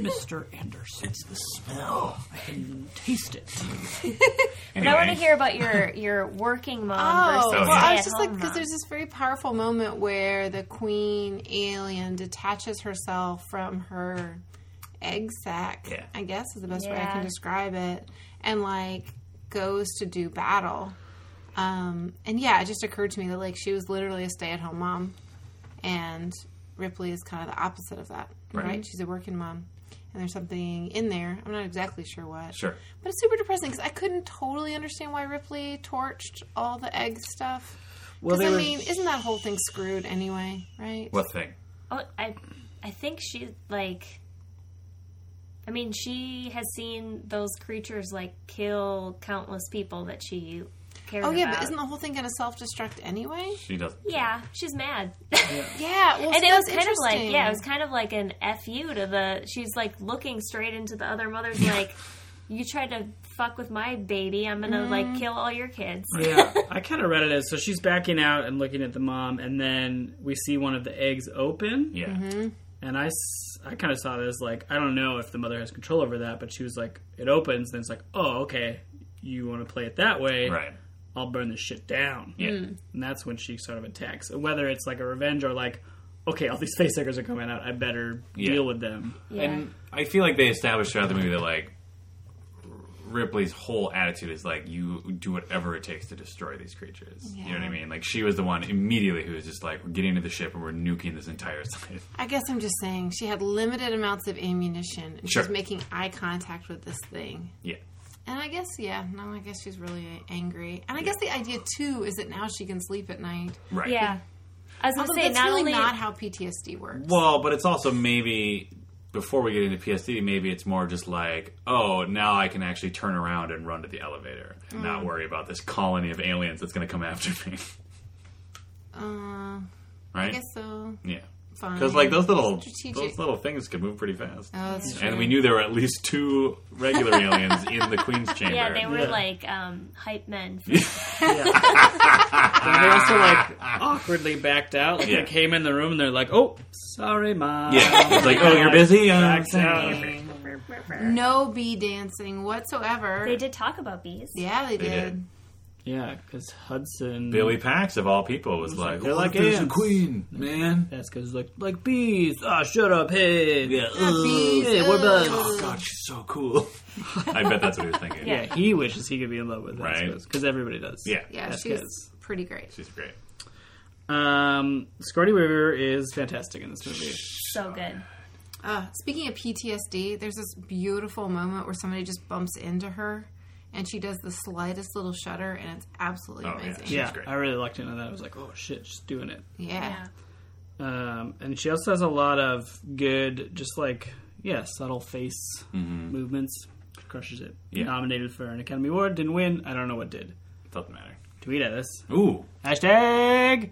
Mr. Anderson. It's the smell. I can taste it. But I want to Anyway. hear about your your working mom Oh, versus well, yeah. I was just like, stay-at-home because mom. there's this very powerful moment where the queen alien detaches herself from her egg sac, Yeah. I guess is the best way I can describe it, and like goes to do battle. Um, and yeah, it just occurred to me that like she was literally a stay at home mom, and Ripley is kind of the opposite of that, Right. right? She's a working mom. And there's something in there. I'm not exactly sure what. Sure. But it's super depressing because I couldn't totally understand why Ripley torched all the egg stuff. Well, Because they I were- mean, isn't that whole thing screwed anyway? Right? What thing? Oh, I, I think she like. I mean, she has seen those creatures like kill countless people that she cared Oh yeah, about. but isn't the whole thing going to self destruct anyway? She doesn't. yeah, she's mad. Yeah, well, and see, it was kind of like yeah, it was kind of like an fu to the. She's like looking straight into the other mother's like, you tried to fuck with my baby, I'm gonna Mm-hmm. like kill all your kids. Yeah, I kind of read it as so she's backing out and looking at the mom, and then we see one of the eggs open, Yeah. Mm-hmm. and I, s- I kind of saw it as like I don't know if the mother has control over that, but she was like, it opens, then it's like, oh okay, you want to play it that way, Right. I'll burn this shit down, Yeah. Mm. and that's when she sort of attacks. Whether it's like a revenge or like, okay, all these facehuggers are coming out, I better Yeah. deal with them. Yeah. And I feel like they established throughout the movie that like Ripley's whole attitude is like you do whatever it takes to destroy these creatures. You know what I mean? Like she was the one immediately who was just like we're getting to the ship and we're nuking this entire site. I guess I'm just saying she had limited amounts of ammunition. And Sure. She's making eye contact with this thing. Yeah. And I guess, yeah, no, I guess she's really angry. And I guess the idea, too, is that now she can sleep at night. Right. yeah, I was gonna say that's not really only not how PTSD works. Well, but it's also maybe before we get into PSD, maybe it's more just like, oh, now I can actually turn around and run to the elevator and Mm. not worry about this colony of aliens that's going to come after me. Uh, right? I guess so. yeah. Fine. Because like those little Strategic. those little things could move pretty fast. Oh, that's true. and we knew there were at least two regular aliens in the Queen's chamber. yeah, they were Yeah. like um, hype men. And they also like awkwardly backed out. Like Yeah. they came in the room and they're like, "Oh, sorry, mom." Yeah, it's like, oh, you're busy. Uh, Backs out. No bee dancing whatsoever. They did talk about bees. Yeah, they They did. did. Yeah, because Hudson. Billy Pax of all people was like, They're "Oh, like there's a ants." queen, man. That's because like like bees. Ah, shut up, hey. Yeah, bees, Hey, what about? Oh god, she's so cool. I bet that's what he was thinking. Yeah, he wishes he could be in love with Right. because everybody does. yeah, Yeah, That's she's good. pretty great. she's great. Um, Squirty River is fantastic in this movie. So good. Uh, speaking of PTSD, there's this beautiful moment where somebody just bumps into her and she does the slightest little shudder and it's absolutely Oh, yeah. amazing. She's yeah, great. I really liked it on that. I was like, oh shit, she's doing it. Yeah. Yeah. Um, and she also has a lot of good, just like yeah, subtle face movements. Crushes it. Yeah. Nominated for an Academy Award, didn't win. I don't know what did. Doesn't matter. Tweet at us. Ooh, Hashtag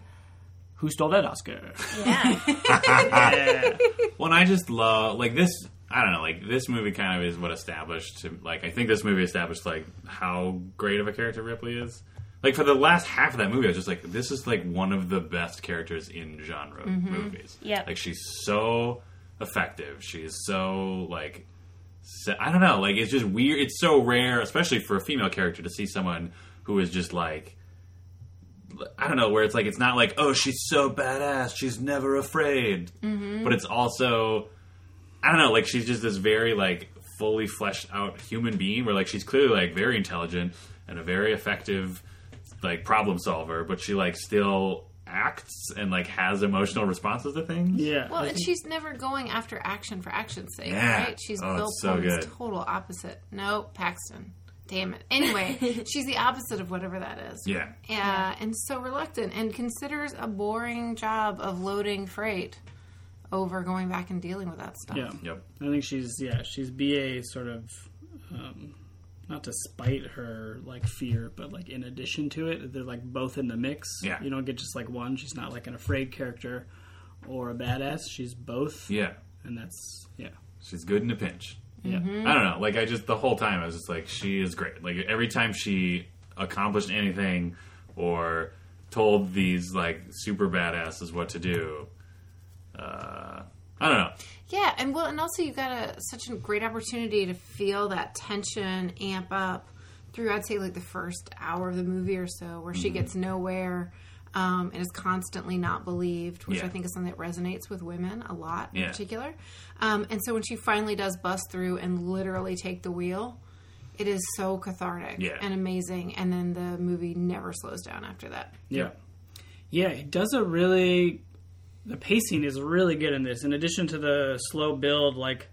Who stole that Oscar? Yeah. yeah. Well, I just love like this. I don't know, like this movie kind of is what established. Like I think this movie established like how great of a character Ripley is. Like for the last half of that movie, I was just like, this is like one of the best characters in genre movies. Yeah, like she's so effective. She's so like. I don't know, like it's just weird. It's so rare, especially for a female character, to see someone who is just like I don't know where it's like it's not like oh she's so badass she's never afraid, Mm-hmm. but it's also I don't know like she's just this very like fully fleshed out human being where like she's clearly like very intelligent and a very effective like problem solver, but she like still acts and like has emotional responses to things. Yeah. Well, and she's never going after action for action's sake, Yeah. right? She's Oh, Bill it's so Pullman's good. total opposite. No, Paxton. Damn it. Anyway, she's the opposite of whatever that is. Yeah. Yeah, and so reluctant and considers a boring job of loading freight over going back and dealing with that stuff. yeah. Yep. I think she's yeah she's BA sort of um, not to spite her like fear, but like in addition to it, they're like both in the mix. Yeah. you don't get just like one. She's not like an afraid character or a badass. She's both. Yeah. and that's yeah She's good in a pinch. yeah I don't know. Like I just the whole time I was just like, she is great. Like every time she accomplished anything or told these like super badasses what to do. Uh, I don't know. Yeah, and well, and also you got a such a great opportunity to feel that tension amp up through. I'd say like the first hour of the movie or so, where Mm-hmm. she gets nowhere um, and is constantly not believed, which Yeah. I think is something that resonates with women a lot in Yeah. particular. Um, and so when she finally does bust through and literally take the wheel. It is so cathartic Yeah. and amazing, and then the movie never slows down after that. Yeah. Yeah, it does a really the pacing is really good in this. In addition to the slow build, like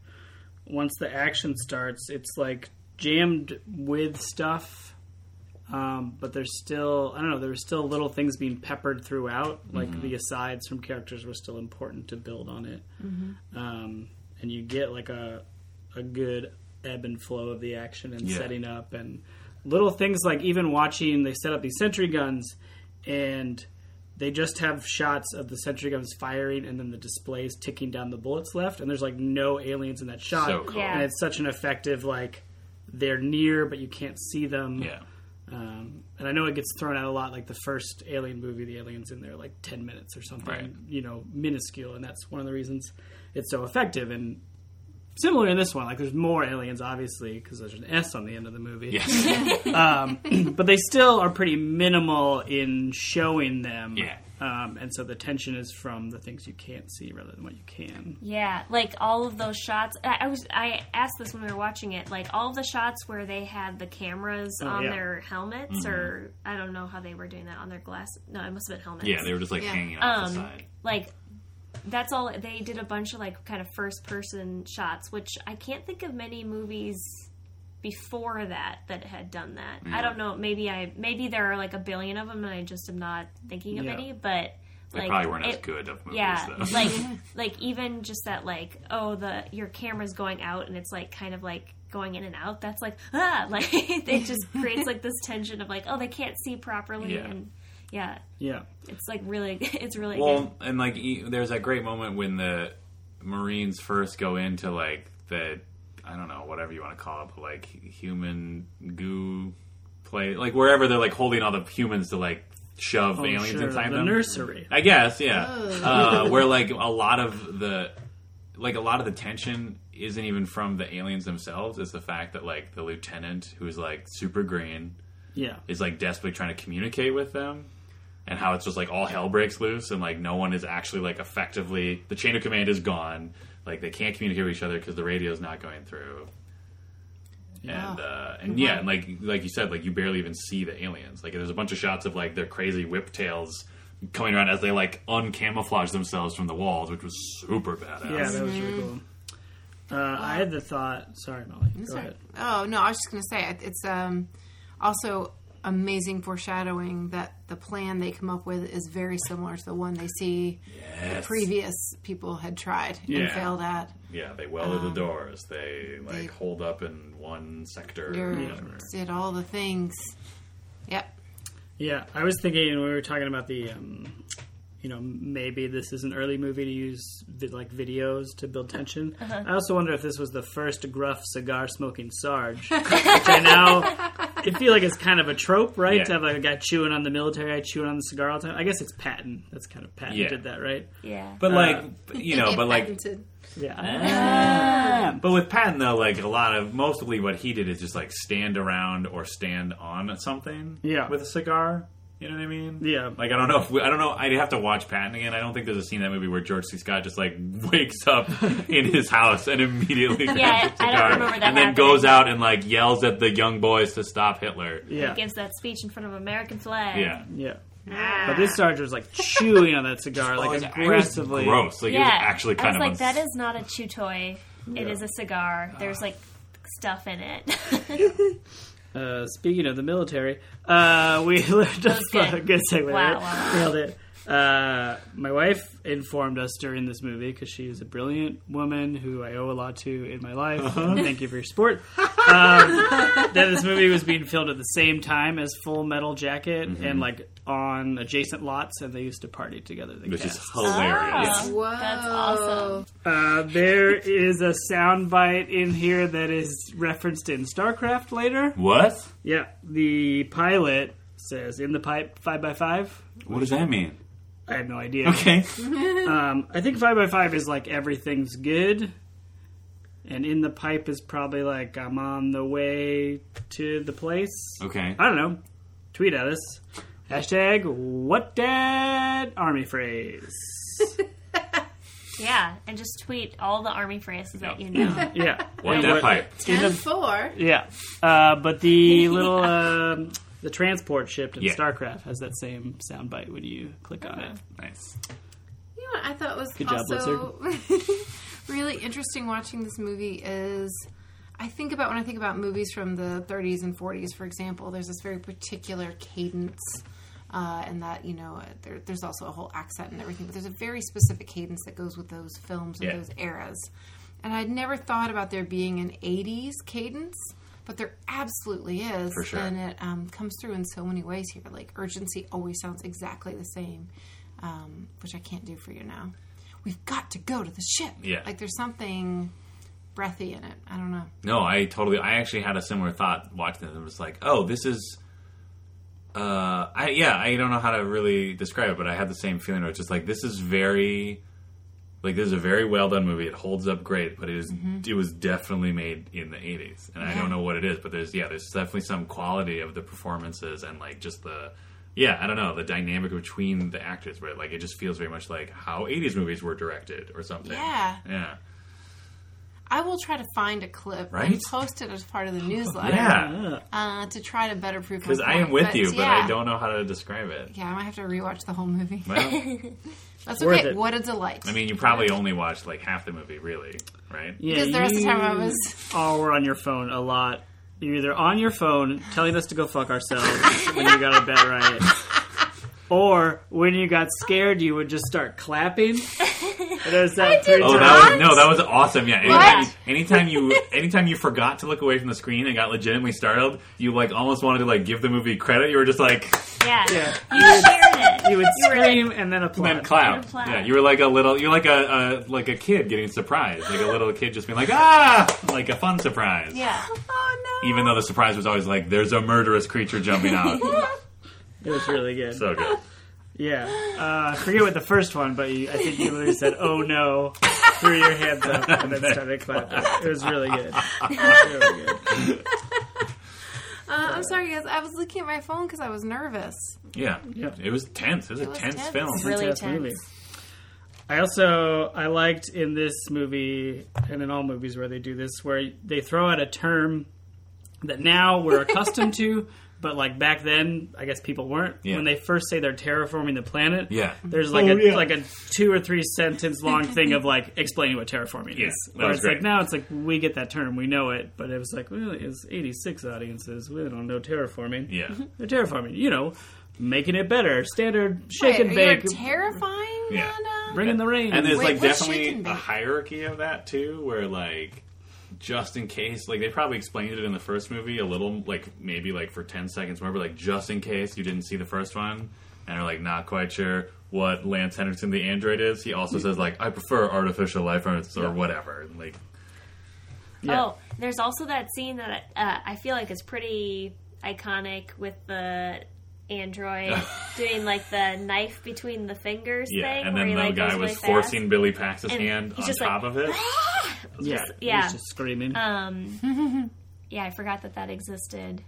once the action starts, it's like jammed with stuff. Um, but there's still I don't know, there's still little things being peppered throughout. Like the asides from characters were still important to build on it. Um, and you get like a a good ebb and flow of the action and Yeah. setting up and little things like even watching they set up these sentry guns and they just have shots of the sentry guns firing and then the displays ticking down the bullets left and there's like no aliens in that shot So cool. Yeah. and it's such an effective like they're near but you can't see them Yeah. um, and I know it gets thrown out a lot, like the first Alien movie, the aliens in there like ten minutes or something, Right. you know, minuscule, and that's one of the reasons it's so effective. And similar in this one, like there's more aliens, obviously, because there's an S on the end of the movie. Yes. but they still are pretty minimal in showing them. Yeah. Um, and so the tension is from the things you can't see rather than what you can. Yeah, like all of those shots. I, I was I asked this when we were watching it. Like all of the shots where they had the cameras Oh, on yeah. their helmets, or I don't know how they were doing that on their glass. No, it must have been helmets. yeah, they were just like Yeah. hanging off the Um, side. like that's all they did a bunch of like kind of first person shots which i can't think of many movies before that that had done that i don't know maybe i maybe there are like a billion of them and i just am not thinking of Yeah. any but They like probably weren't as good of movies yeah though. like like even just that like oh the your camera's going out and it's like kind of like going in and out that's like ah like it just creates like this tension of like oh they can't see properly Yeah. and yeah Yeah. it's like really it's really good Well, and like e- there's that great moment when the Marines first go into like the I don't know whatever you want to call it, but like human goo play, like wherever they're like holding all the humans to like shove Oh, aliens sure. inside the them. nursery. I guess, yeah. Uh, where like a lot of the like a lot of the tension isn't even from the aliens themselves. It's the fact that like the lieutenant who's like super green Yeah. is like desperately trying to communicate with them and how it's just like all hell breaks loose and like no one is actually like effectively the chain of command is gone like they can't communicate with each other because the radio's not going through and uh, and yeah and like like you said like you barely even see the aliens like there's a bunch of shots of like their crazy whip tails coming around as they like uncamouflage themselves from the walls which was super badass Yeah, that was really cool. Uh, I had the thought. Sorry, Molly. Go Sorry. ahead. Oh no, I was just going to say it- it's um, also amazing foreshadowing that the plan they come up with is very similar to the one they see Yes. previous people had tried and failed at. yeah they welded the doors they like they- hold up in one sector or You're- whatever. Did all the things. Yep. Yeah, I was thinking when we were talking about the, um, you know, maybe this is an early movie to use vi- like videos to build tension. Uh-huh. I also wonder if this was the first gruff cigar smoking Sarge, which I now I feel like it's kind of a trope, right? Yeah. To have like a guy chewing on the military guy chewing on the cigar all the time. I guess it's Patton. That's kind of Patton Yeah. did that, right? yeah but like uh, you know but like patented- Yeah. Ah. Ah. But with Patton though, like a lot of mostly what he did is just like stand around or stand on something. Yeah. With a cigar. You know what I mean? Yeah. Like I don't know if we, I don't know. I'd have to watch Patton again. I don't think there's a scene in that movie where George C. Scott just like wakes up in his house and immediately Yeah, grabs a I don't remember that and then happening. goes out and like yells at the young boys to stop Hitler. Yeah. Gives that speech in front of American flag. Yeah. Yeah. Ah. But this sergeant was like chewing on that cigar, Oh, like it was aggressively. gross. Like yeah. it was actually kind I was of like, uns- that is not a chew toy. It is a cigar. There's like stuff in it. Uh, speaking of the military, uh, we learned a was good. good segue. Wow, right? wow, wow. Nailed it. Uh, my wife informed us during this movie because she is a brilliant woman who I owe a lot to in my life. Uh-huh. Thank you for your support. Um, that this movie was being filmed at the same time as Full Metal Jacket Mm-hmm. and like on adjacent lots, and they used to party together. The which is hilarious. Oh. Whoa. That's awesome. Uh, there is a soundbite in here that is referenced in StarCraft later. What? Yeah, the pilot says in the pipe five by five. What does that mean? I have no idea. Okay. Um, I think five by five is like everything's good, and in the pipe is probably like I'm on the way to the place. Okay. I don't know. Tweet at us. Hashtag what dad army phrase. Yeah, and just tweet all the army phrases that you know. Yeah. What And that what- pipe? in the- 4. Yeah, uh, but the little um, the transport ship in Yeah. StarCraft has that same soundbite when you click on it. Nice. You know what I thought was Good job, also really interesting watching this movie is I think about when I think about movies from the 30s and 40s, for example, there's this very particular cadence. Uh, and that you know, there, there's also a whole accent and everything, but there's a very specific cadence that goes with those films and Yeah. those eras. And I'd never thought about there being an 80s cadence, but there absolutely is. For sure. And it um, comes through in so many ways here. Like urgency always sounds exactly the same, um, which I can't do for you now. We've got to go to the ship. Yeah. Like there's something breathy in it. I don't know. No, I totally. I actually had a similar thought watching it. It was like, oh, this is. Uh, I yeah, I don't know how to really describe it, but I had the same feeling. Where it's just like this is very, like this is a very well done movie. It holds up great, but it is- mm-hmm. it was definitely made in the '80s, and I don't know what it is, but there's yeah, there's definitely some quality of the performances and like just the. Yeah, I don't know the dynamic between the actors, but like it just feels very much like how '80s movies were directed or something. Yeah. yeah, I will try to find a clip Right? and post it as part of the newsletter yeah. uh, to try to better prove my Because I am point. with you, but yeah. I don't know how to describe it. Yeah, I might have to rewatch the whole movie. Well, That's Worth okay. it. What a delight. I mean, you probably only watched like half the movie, really, right? Yeah, Because the rest of the time I you was- all were on your phone a lot. You're either on your phone telling us to go fuck ourselves when you got a bet right, or when you got scared, you would just start clapping. There's that three Oh, times. that was no, that was awesome. Yeah, anytime, What? anytime you, anytime you forgot to look away from the screen and got legitimately startled, you like almost wanted to like give the movie credit. You were just like, Yeah. Yeah. You shared it. You would scream and then applaud. then clap. clap. Yeah, you were like a little, you're like a, a like a kid getting surprised, like a little kid just being like ah, like a fun surprise. Yeah. oh no. Even though the surprise was always like, there's a murderous creature jumping out. It was really good. so good. Yeah. Uh, I forget what the first one, but you, I think you literally said, oh no, threw your hands up, and then started clapping. It was really good. Really good. Uh, I'm sorry, guys. I was looking at my phone because I was nervous. Yeah, Yeah. it was tense. It was a was tense, tense. film. Really Fantastic tense. movie. I also I liked in this movie and in all movies where they do this where they throw out a term that now we're accustomed to, but like back then I guess people weren't. Yeah. When they first say they're terraforming the planet, Yeah. there's like Oh, a yeah. like a two or three sentence long thing of like explaining what terraforming Yeah, is. that Where it's great. like now it's like we get that term, we know it, but it was like well, it's 86 audiences, we don't know terraforming. Yeah, mm-hmm. They're terraforming, you know, making it better, standard shake Wait, and you're bake, terrifying. Yeah. Nana? Uh, bring the rain. and there's Wait, like definitely a hierarchy of that too, where like just in case, like they probably explained it in the first movie a little, like maybe like for ten seconds, more, but like just in case you didn't see the first one and are like not quite sure what Lance Henderson the android is. He also says like I prefer artificial life forms or whatever. Like Yeah. Oh, there's also that scene that uh, I feel like is pretty iconic with the android doing like the knife between the fingers yeah, thing. and where then he, the like, guy was really fast. forcing Billy Pax's And hand on just like, top of it. yeah, yeah. he's just screaming. Um, yeah, I forgot that that existed.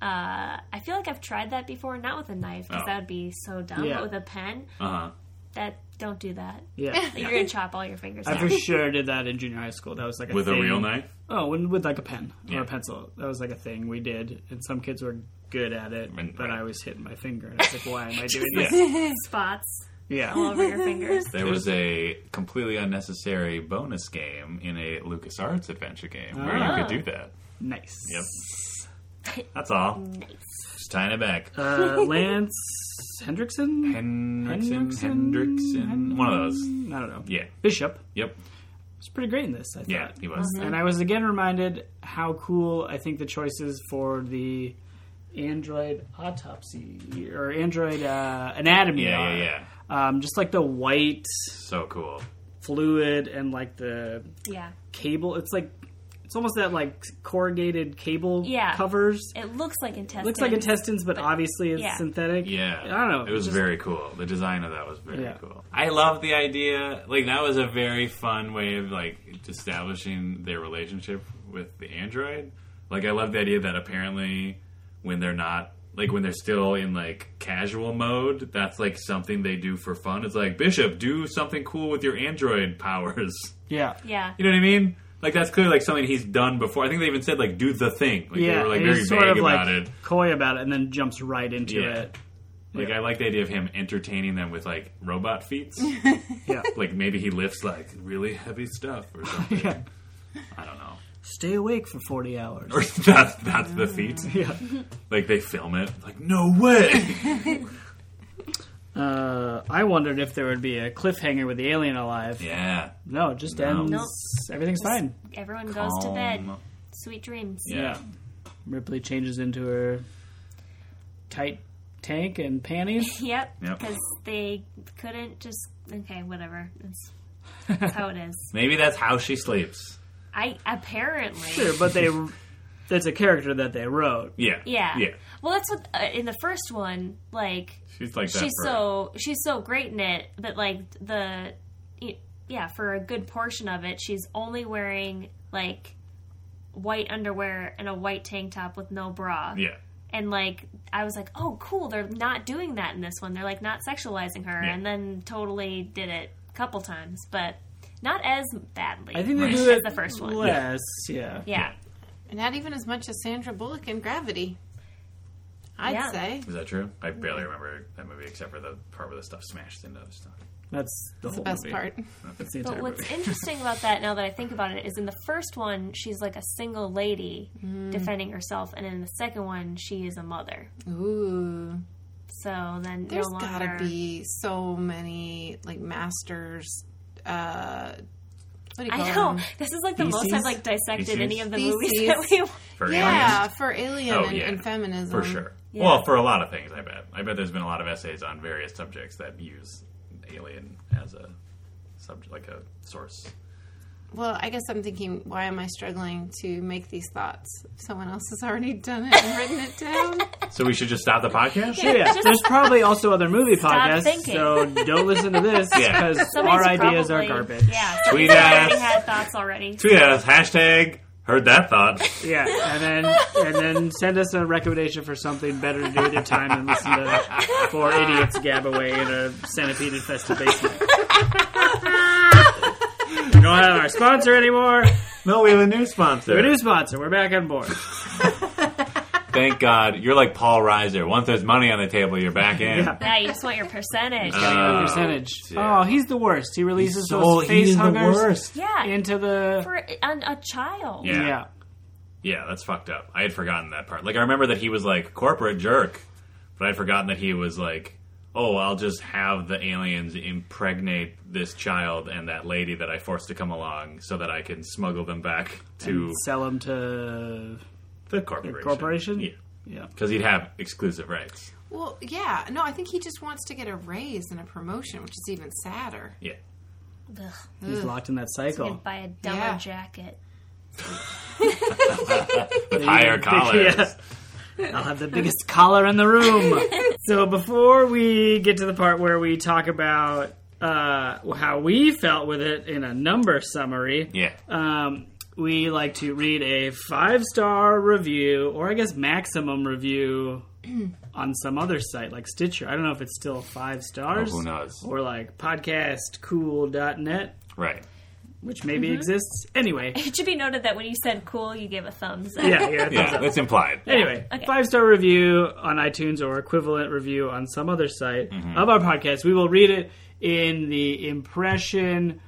Uh, I feel like I've tried that before, not with a knife because Oh. that would be so dumb. Yeah. But with a pen, Uh huh. that don't do that. Yeah. You're gonna chop all your fingers off. I off. for sure did that in junior high school. That was like a With a real knife. Oh, when, with like a pen or Yeah. a pencil. That was like a thing we did, and some kids were good at it, And- but I was hitting my finger. And I was like, "Why am I doing this?" Spots. Yeah. Spots all over your fingers. There was a completely unnecessary bonus game in a LucasArts adventure game where you Ah. could do that. nice. Yep. That's all. Nice. Just tying it back. Uh, Lance Hendrickson. Hendrickson, Hendrickson? Hendrickson, one of those. I don't know. Yeah. Bishop Yep. It was pretty great in this. I thought. Yeah, he was. And I was again reminded how cool I think the choices for the Android autopsy or Android uh, anatomy Yeah, are. yeah, yeah. Um, just like the white So cool. fluid and like the Yeah. cable. It's like it's almost that like corrugated cable Yeah. covers. It looks like intestines. looks like intestines, but, obviously it's yeah. synthetic. Yeah. I don't know. It was just- very cool. The design of that was very Yeah. cool. I love the idea. Like that was a very fun way of like establishing their relationship with the android. Like I love the idea that apparently when they're not like when they're still in like casual mode, that's like something they do for fun. It's like Bishop, do something cool with your android powers. Yeah. Yeah. You know what I mean? Like that's clearly like something he's done before. I think they even said like do the thing. Like Yeah, they were like very he's vague sort of about like it. coy about it, and then jumps right into Yeah. it. Like Yeah. I like the idea of him entertaining them with like robot feats. Yeah, like maybe he lifts like really heavy stuff or something. yeah. I don't know. Stay awake for forty hours. Or that's that's the feat. yeah. Like they film it. Like no way. Uh, I wondered if there would be a cliffhanger with the alien alive. yeah. No, it just No. ends. Nope. Everything's fine. Everyone goes to bed. Calm. Sweet dreams. Yeah. Ripley changes into her tight tank and panties. Yep. Yep. Because they couldn't just. Okay, whatever. It's, that's how it is. Maybe that's how she sleeps. I apparently. Sure, but they. That's a character that they wrote. Yeah. Yeah. Yeah. Well, that's what uh, in the first one, like She's like that. she's for- so she's so great in it, but like the yeah, for a good portion of it, she's only wearing like white underwear and a white tank top with no bra. Yeah. And like I was like, "Oh, cool, they're not doing that in this one. They're like not sexualizing her." Yeah. And then totally did it a couple times, but not as badly I think they do as it the first one. less. Yeah. Yeah. And not even as much as Sandra Bullock in Gravity. I'd Yeah. say. Is that true? I barely remember that movie except for the part where the stuff smashed into other stuff. That's the That's whole the best movie. part. That's the But entire what's movie. interesting about that, now that I think about it, is in the first one she's like a single lady mm. defending herself, and in the second one she is a mother. Ooh. So then There's no gotta be so many like masters uh what do you call I know them? this is like the most I've like dissected Feces? any of the Feces. movies that we. For Yeah, aliens? for alien Oh, and, yeah. and feminism. For sure. Yeah. Well, for a lot of things, I bet. I bet there's been a lot of essays on various subjects that use alien as a subject, like a source. Well, I guess I'm thinking, why am I struggling to make these thoughts? if Someone else has already done it and written it down. So we should just stop the podcast? Yeah, there's probably also other movie Stop podcasts, thinking. so don't listen to this because Somebody's our ideas probably- are garbage. Yeah, Tweet somebody's already us. had thoughts already. Tweet us, hashtag heard that thought. Yeah, and then and then send us a recommendation for something better to do with your time than listen to four idiots gab away in a centipede infested basement. we don't have our sponsor anymore. No, we have a new sponsor. We have a new sponsor. We're back on board. Thank God. You're like Paul Reiser. Once there's money on the table, you're back in. Yeah. Yeah, you just want your percentage. Uh, A percentage. yeah. Oh, he's the worst. He releases So those face he's the huggers worst. yeah, into the. for an, a child. Yeah. yeah. Yeah, that's fucked up. I had forgotten that part. Like, I remember that he was like corporate jerk, but I'd forgotten that he was like, oh, I'll just have the aliens impregnate this child and that lady that I forced to come along so that I can smuggle them back to Sell them to the corporation. corporation? Yeah. yeah. Because he'd have exclusive rights. Well, yeah. No, I think he just wants to get a raise and a promotion, which is even sadder. Yeah. Ugh, He's locked in that you cycle. can buy a dumber Yeah. jacket. With higher big- collars. Yeah. I'll have the biggest collar in the room. so before we get to the part where we talk about uh, how we felt with it in a number summary, Yeah. um, we like to read a five star review, or I guess maximum review, on some other site like Stitcher. I don't know if it's still five stars. Oh, who knows? Or like podcastcool.net, Right. Which maybe Mm-hmm. exists. Anyway, It should be noted that when you said cool, you gave a thumbs up. yeah, yeah. thumbs Yeah, up. that's implied. Anyway, Okay. five star review on iTunes or equivalent review on some other site Mm-hmm. of our podcast. We will read it in the impression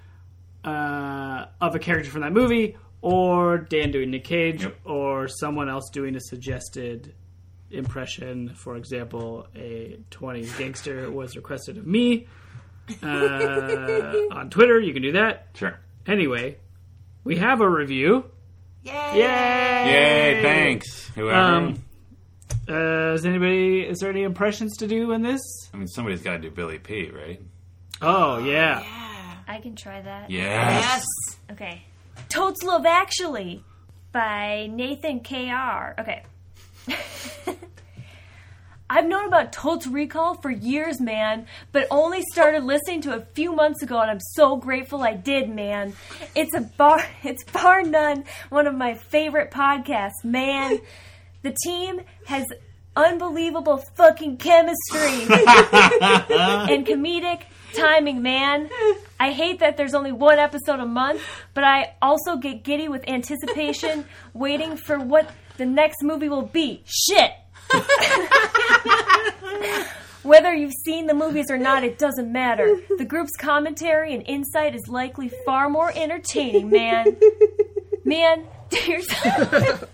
uh, of a character from that movie, or Dan doing Nick Cage, Yep. or someone else doing a suggested impression. For example, a 20s gangster was requested of me. Uh, on Twitter, you can do that. Sure. Anyway, we have a review. Yay! Yay! Yay, thanks. Whoever. Um, uh, is anybody? Is there any impressions to do in this? I mean, somebody's got to do Billy P, right? Oh yeah, I can try that. Yes. Yes. Okay. Totes Love Actually by Nathan K.R. Okay. I've known about Totes Recall for years, man, but only started listening to it a few months ago, and I'm so grateful I did, man. It's a bar, it's bar none one of my favorite podcasts, man. The team has unbelievable fucking chemistry and comedic timing, man. I hate that there's only one episode a month, but I also get giddy with anticipation, waiting for what the next movie will be. Shit! Whether you've seen the movies or not, it doesn't matter. The group's commentary and insight is likely far more entertaining, man. Man, do yourself,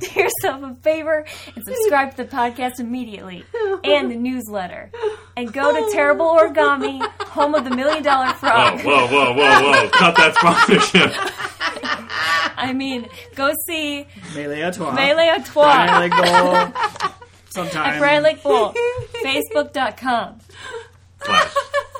do yourself a favor and subscribe to the podcast immediately and the newsletter. And go to Terrible Origami, home of the Million Dollar Oh, Frog. whoa, whoa, whoa, whoa. Cut that sponsorship. I mean, go see melee à trois. Melee à Bryant Trois Lake Bowl. Sometime. at Bryant Lake Bowl. Facebook.com. Flash.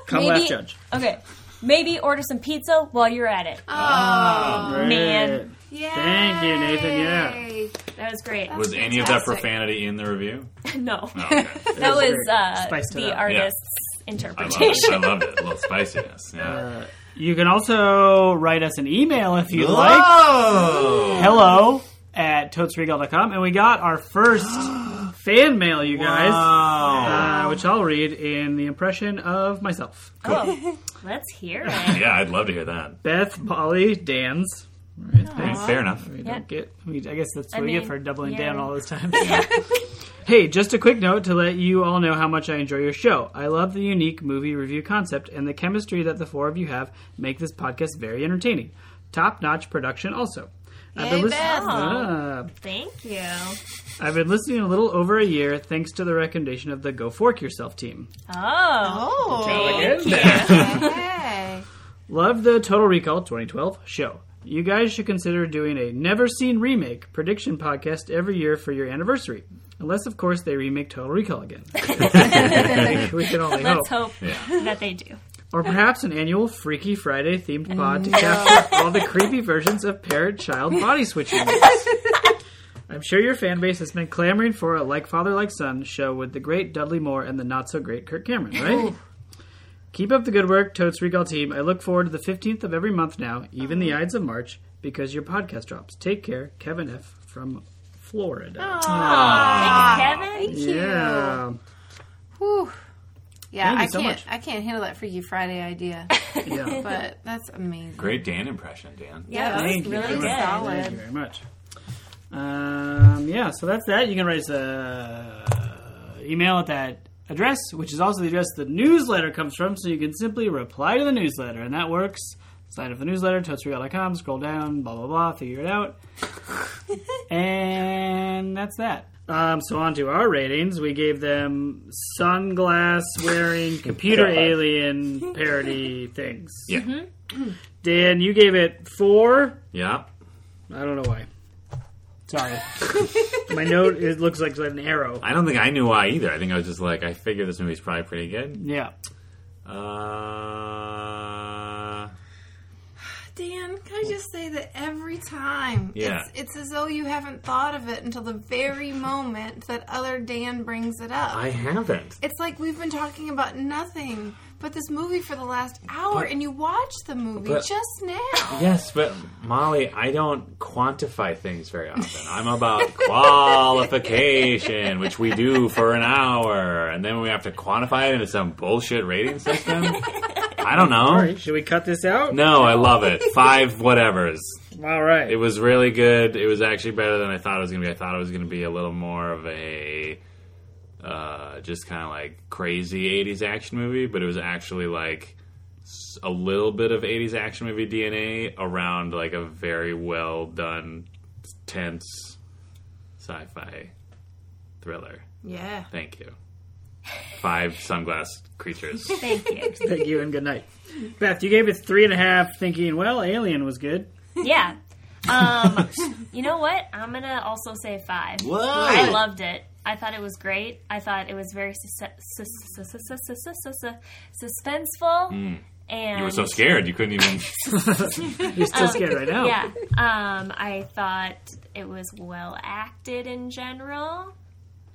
Come Maybe- left, Judge. Okay. Maybe order some pizza while you're at it. Ah, great. man. Yay. Thank you, Nathan, yeah. That was great. Was any of that fantastic. profanity in the review? no. No, okay. That was great. uh, Spiced it the up. artist's I loved it. interpretation. I loved it. A little spiciness. Yeah. Uh, You can also write us an email if you'd like. Oh! Hello at totesrecall.com. And we got our first fan mail, you guys, Wow. uh, which I'll read in the impression of myself. Oh, let's hear it. yeah, I'd love to hear that. Beth, Polly, Dan's. Right, Okay, fair enough. We don't get. We, I guess that's what I we get mean, for doubling yeah. down all this time. hey, just a quick note to let you all know how much I enjoy your show. I love the unique movie review concept and the chemistry that the four of you have make this podcast very entertaining. Top notch production, also. I've Yay, been, Beth. Ah, Thank you. I've been listening a little over a year thanks to the recommendation of the Go Fork Yourself team. Oh. Oh. Thank you. Hey. Love the Total Recall 2012 show. You guys should consider doing a never seen remake prediction podcast every year for your anniversary. Unless, of course, they remake Total Recall again. we can only Let's hope. hope Yeah. that they do. Or perhaps an annual Freaky Friday themed pod to mm. capture all the creepy versions of parent child body switching. moves. I'm sure your fan base has been clamoring for a like father like son show with the great Dudley Moore and the not so great Kirk Cameron, right? Keep up the good work, Totes Recall team. I look forward to the 15th of every month now, even the Ides of March, because your podcast drops. Take care, Kevin F. from Florida. Thanks, Kevin. Yeah. Whew. Yeah, Thank I so can't. much. I can't handle that Freaky Friday idea, yeah. but that's amazing. Great Dan impression, Dan. Yeah, that was Thank you really very much. good. solid. Thank you very much. Um, yeah, so that's that. You can write us a email at that address, which is also the address the newsletter comes from. So you can simply reply to the newsletter, and that works. Sign up for the newsletter, totesrecall.com, scroll down, blah, blah, blah, figure it out. and that's that. Um, so on to our ratings. We gave them sunglass wearing computer alien parody things. Yeah. Dan, you gave it four. Yeah. I don't know why. Sorry. My note it looks like an arrow. I don't think I knew why either. I think I was just like, I figured this movie's probably pretty good. Yeah. Uh, Dan, can I just say that every time, Yeah. it's, it's as though you haven't thought of it until the very moment that other Dan brings it up. I haven't. it's like we've been talking about nothing but this movie for the last hour, But- and you watched the movie but- just now. Yes, but Molly, I don't quantify things very often. I'm about qualification, which we do for an hour, and then we have to quantify it into some bullshit rating system. I don't know. All right, should we cut this out? No, I love it. Five whatevers. All right. It was really good. It was actually better than I thought it was going to be. I thought it was going to be a little more of a uh, just kind of like crazy 80s action movie, but it was actually like a little bit of 80s action movie DNA around like a very well done, tense sci fi thriller. Yeah. Thank you. Five sunglass creatures. Thank you. Thank you and good night. Beth, you gave it three and a half, thinking, well, Alien was good. Yeah. Um, you know what? I'm gonna also say five. Whoa! I loved it. I thought it was great. I thought it was very suspenseful. And you were so scared you couldn't even. You're still um, scared right now. Yeah. Um, I thought it was well acted in general.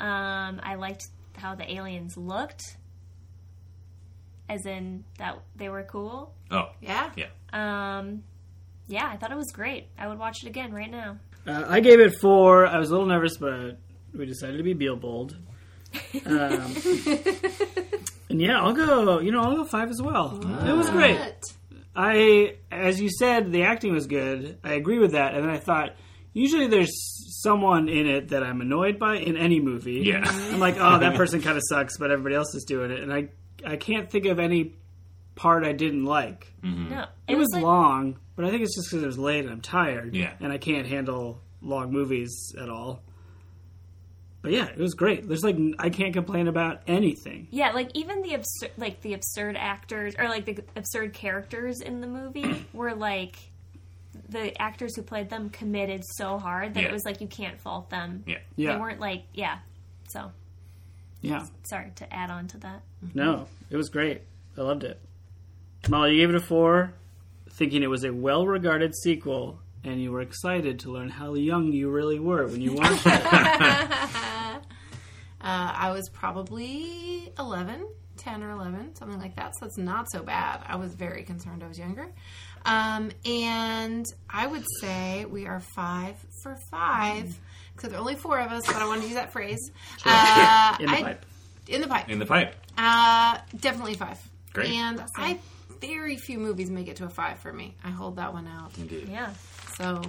Um, I liked how the aliens looked, as in that they were cool. Oh yeah, yeah. Um, yeah, I thought it was great. I would watch it again right now. Uh, I gave it four. I was a little nervous, but we decided to be Beelbold. Um, and yeah, I'll go. You know, I'll go five as well. It was great. I, as you said, the acting was good. I agree with that. And then I thought, usually there's someone in it that I'm annoyed by in any movie. Yeah. I'm like, oh, that person kind of sucks, but everybody else is doing it, and I, I can't think of any part I didn't like. No, It, was, like, long, but I think it's just because it was late and I'm tired. Yeah. And I can't handle long movies at all. But yeah, it was great. There's like I can't complain about anything. Yeah, like even the absurd, like the absurd actors or like the absurd characters in the movie were like the actors who played them committed so hard that Yeah. it was like you can't fault them. Yeah. Yeah. They weren't like yeah. So Yeah. sorry to add on to that. Mm-hmm. No, it was great. I loved it. Molly, you gave it a four, thinking it was a well-regarded sequel, and you were excited to learn how young you really were when you watched it. uh, I was probably 11, 10 or 11, something like that. So it's not so bad. I was very concerned I was younger. Um, and I would say we are five for five. Because there are only four of us, but I want to use that phrase. Uh, In the I- pipe. In the pipe. In the pipe. Uh, definitely five. Great. And I very few movies make it to a five for me. I hold that one out. Indeed. Yeah. So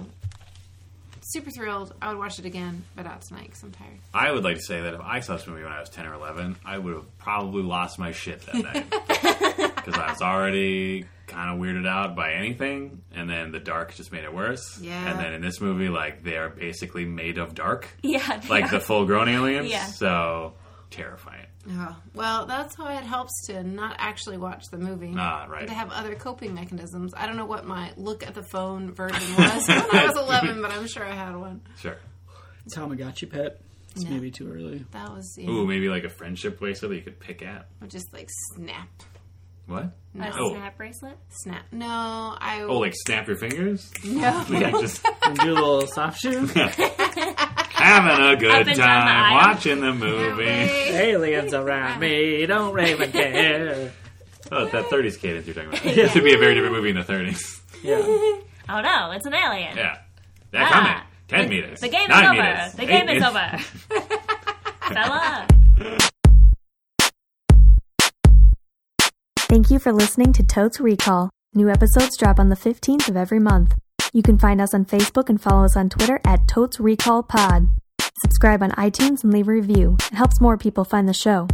super thrilled. I would watch it again, but not tonight because I'm tired. I would like to say that if I saw this movie when I was 10 or 11, I would have probably lost my shit that night. Because I was already kind of weirded out by anything, and then the dark just made it worse. Yeah. And then in this movie, like, they're basically made of dark, Yeah. like the full grown aliens. Yeah. So, terrifying. Oh, well, that's why it helps to not actually watch the movie. Ah, right. To have other coping mechanisms. I don't know what my look at the phone version was when I was 11, but I'm sure I had one. Sure. Tamagotchi pet. It's No. maybe too early. That was, you Ooh, maybe like a friendship bracelet that you could pick at. or just like snap. What? A Oh. snap bracelet. Snap. No, I. Oh, like snap your fingers? no. Like just And do a little soft shoe. Having a good and down the time watching the movie. Aliens around me, don't even care. Oh, that 30s cadence you're talking about. This would be a very different movie in the 30s. Yeah. Oh no, it's an alien. Yeah. They're Ah. coming. 10 meters. The game is over. meters, The 8 game is over. Fella. Thank you for listening to Totes Recall. New episodes drop on the 15th of every month. You can find us on Facebook and follow us on Twitter at Totes Recall Pod. Subscribe on iTunes and leave a review. It helps more people find the show.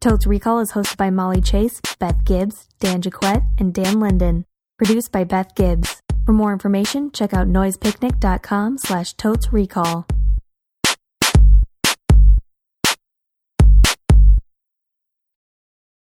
Totes Recall is hosted by Molly Chase, Beth Gibbs, Dan Jaquette, and Dan Linden. Produced by Beth Gibbs. For more information, check out noisepicnic.com slash totes recall.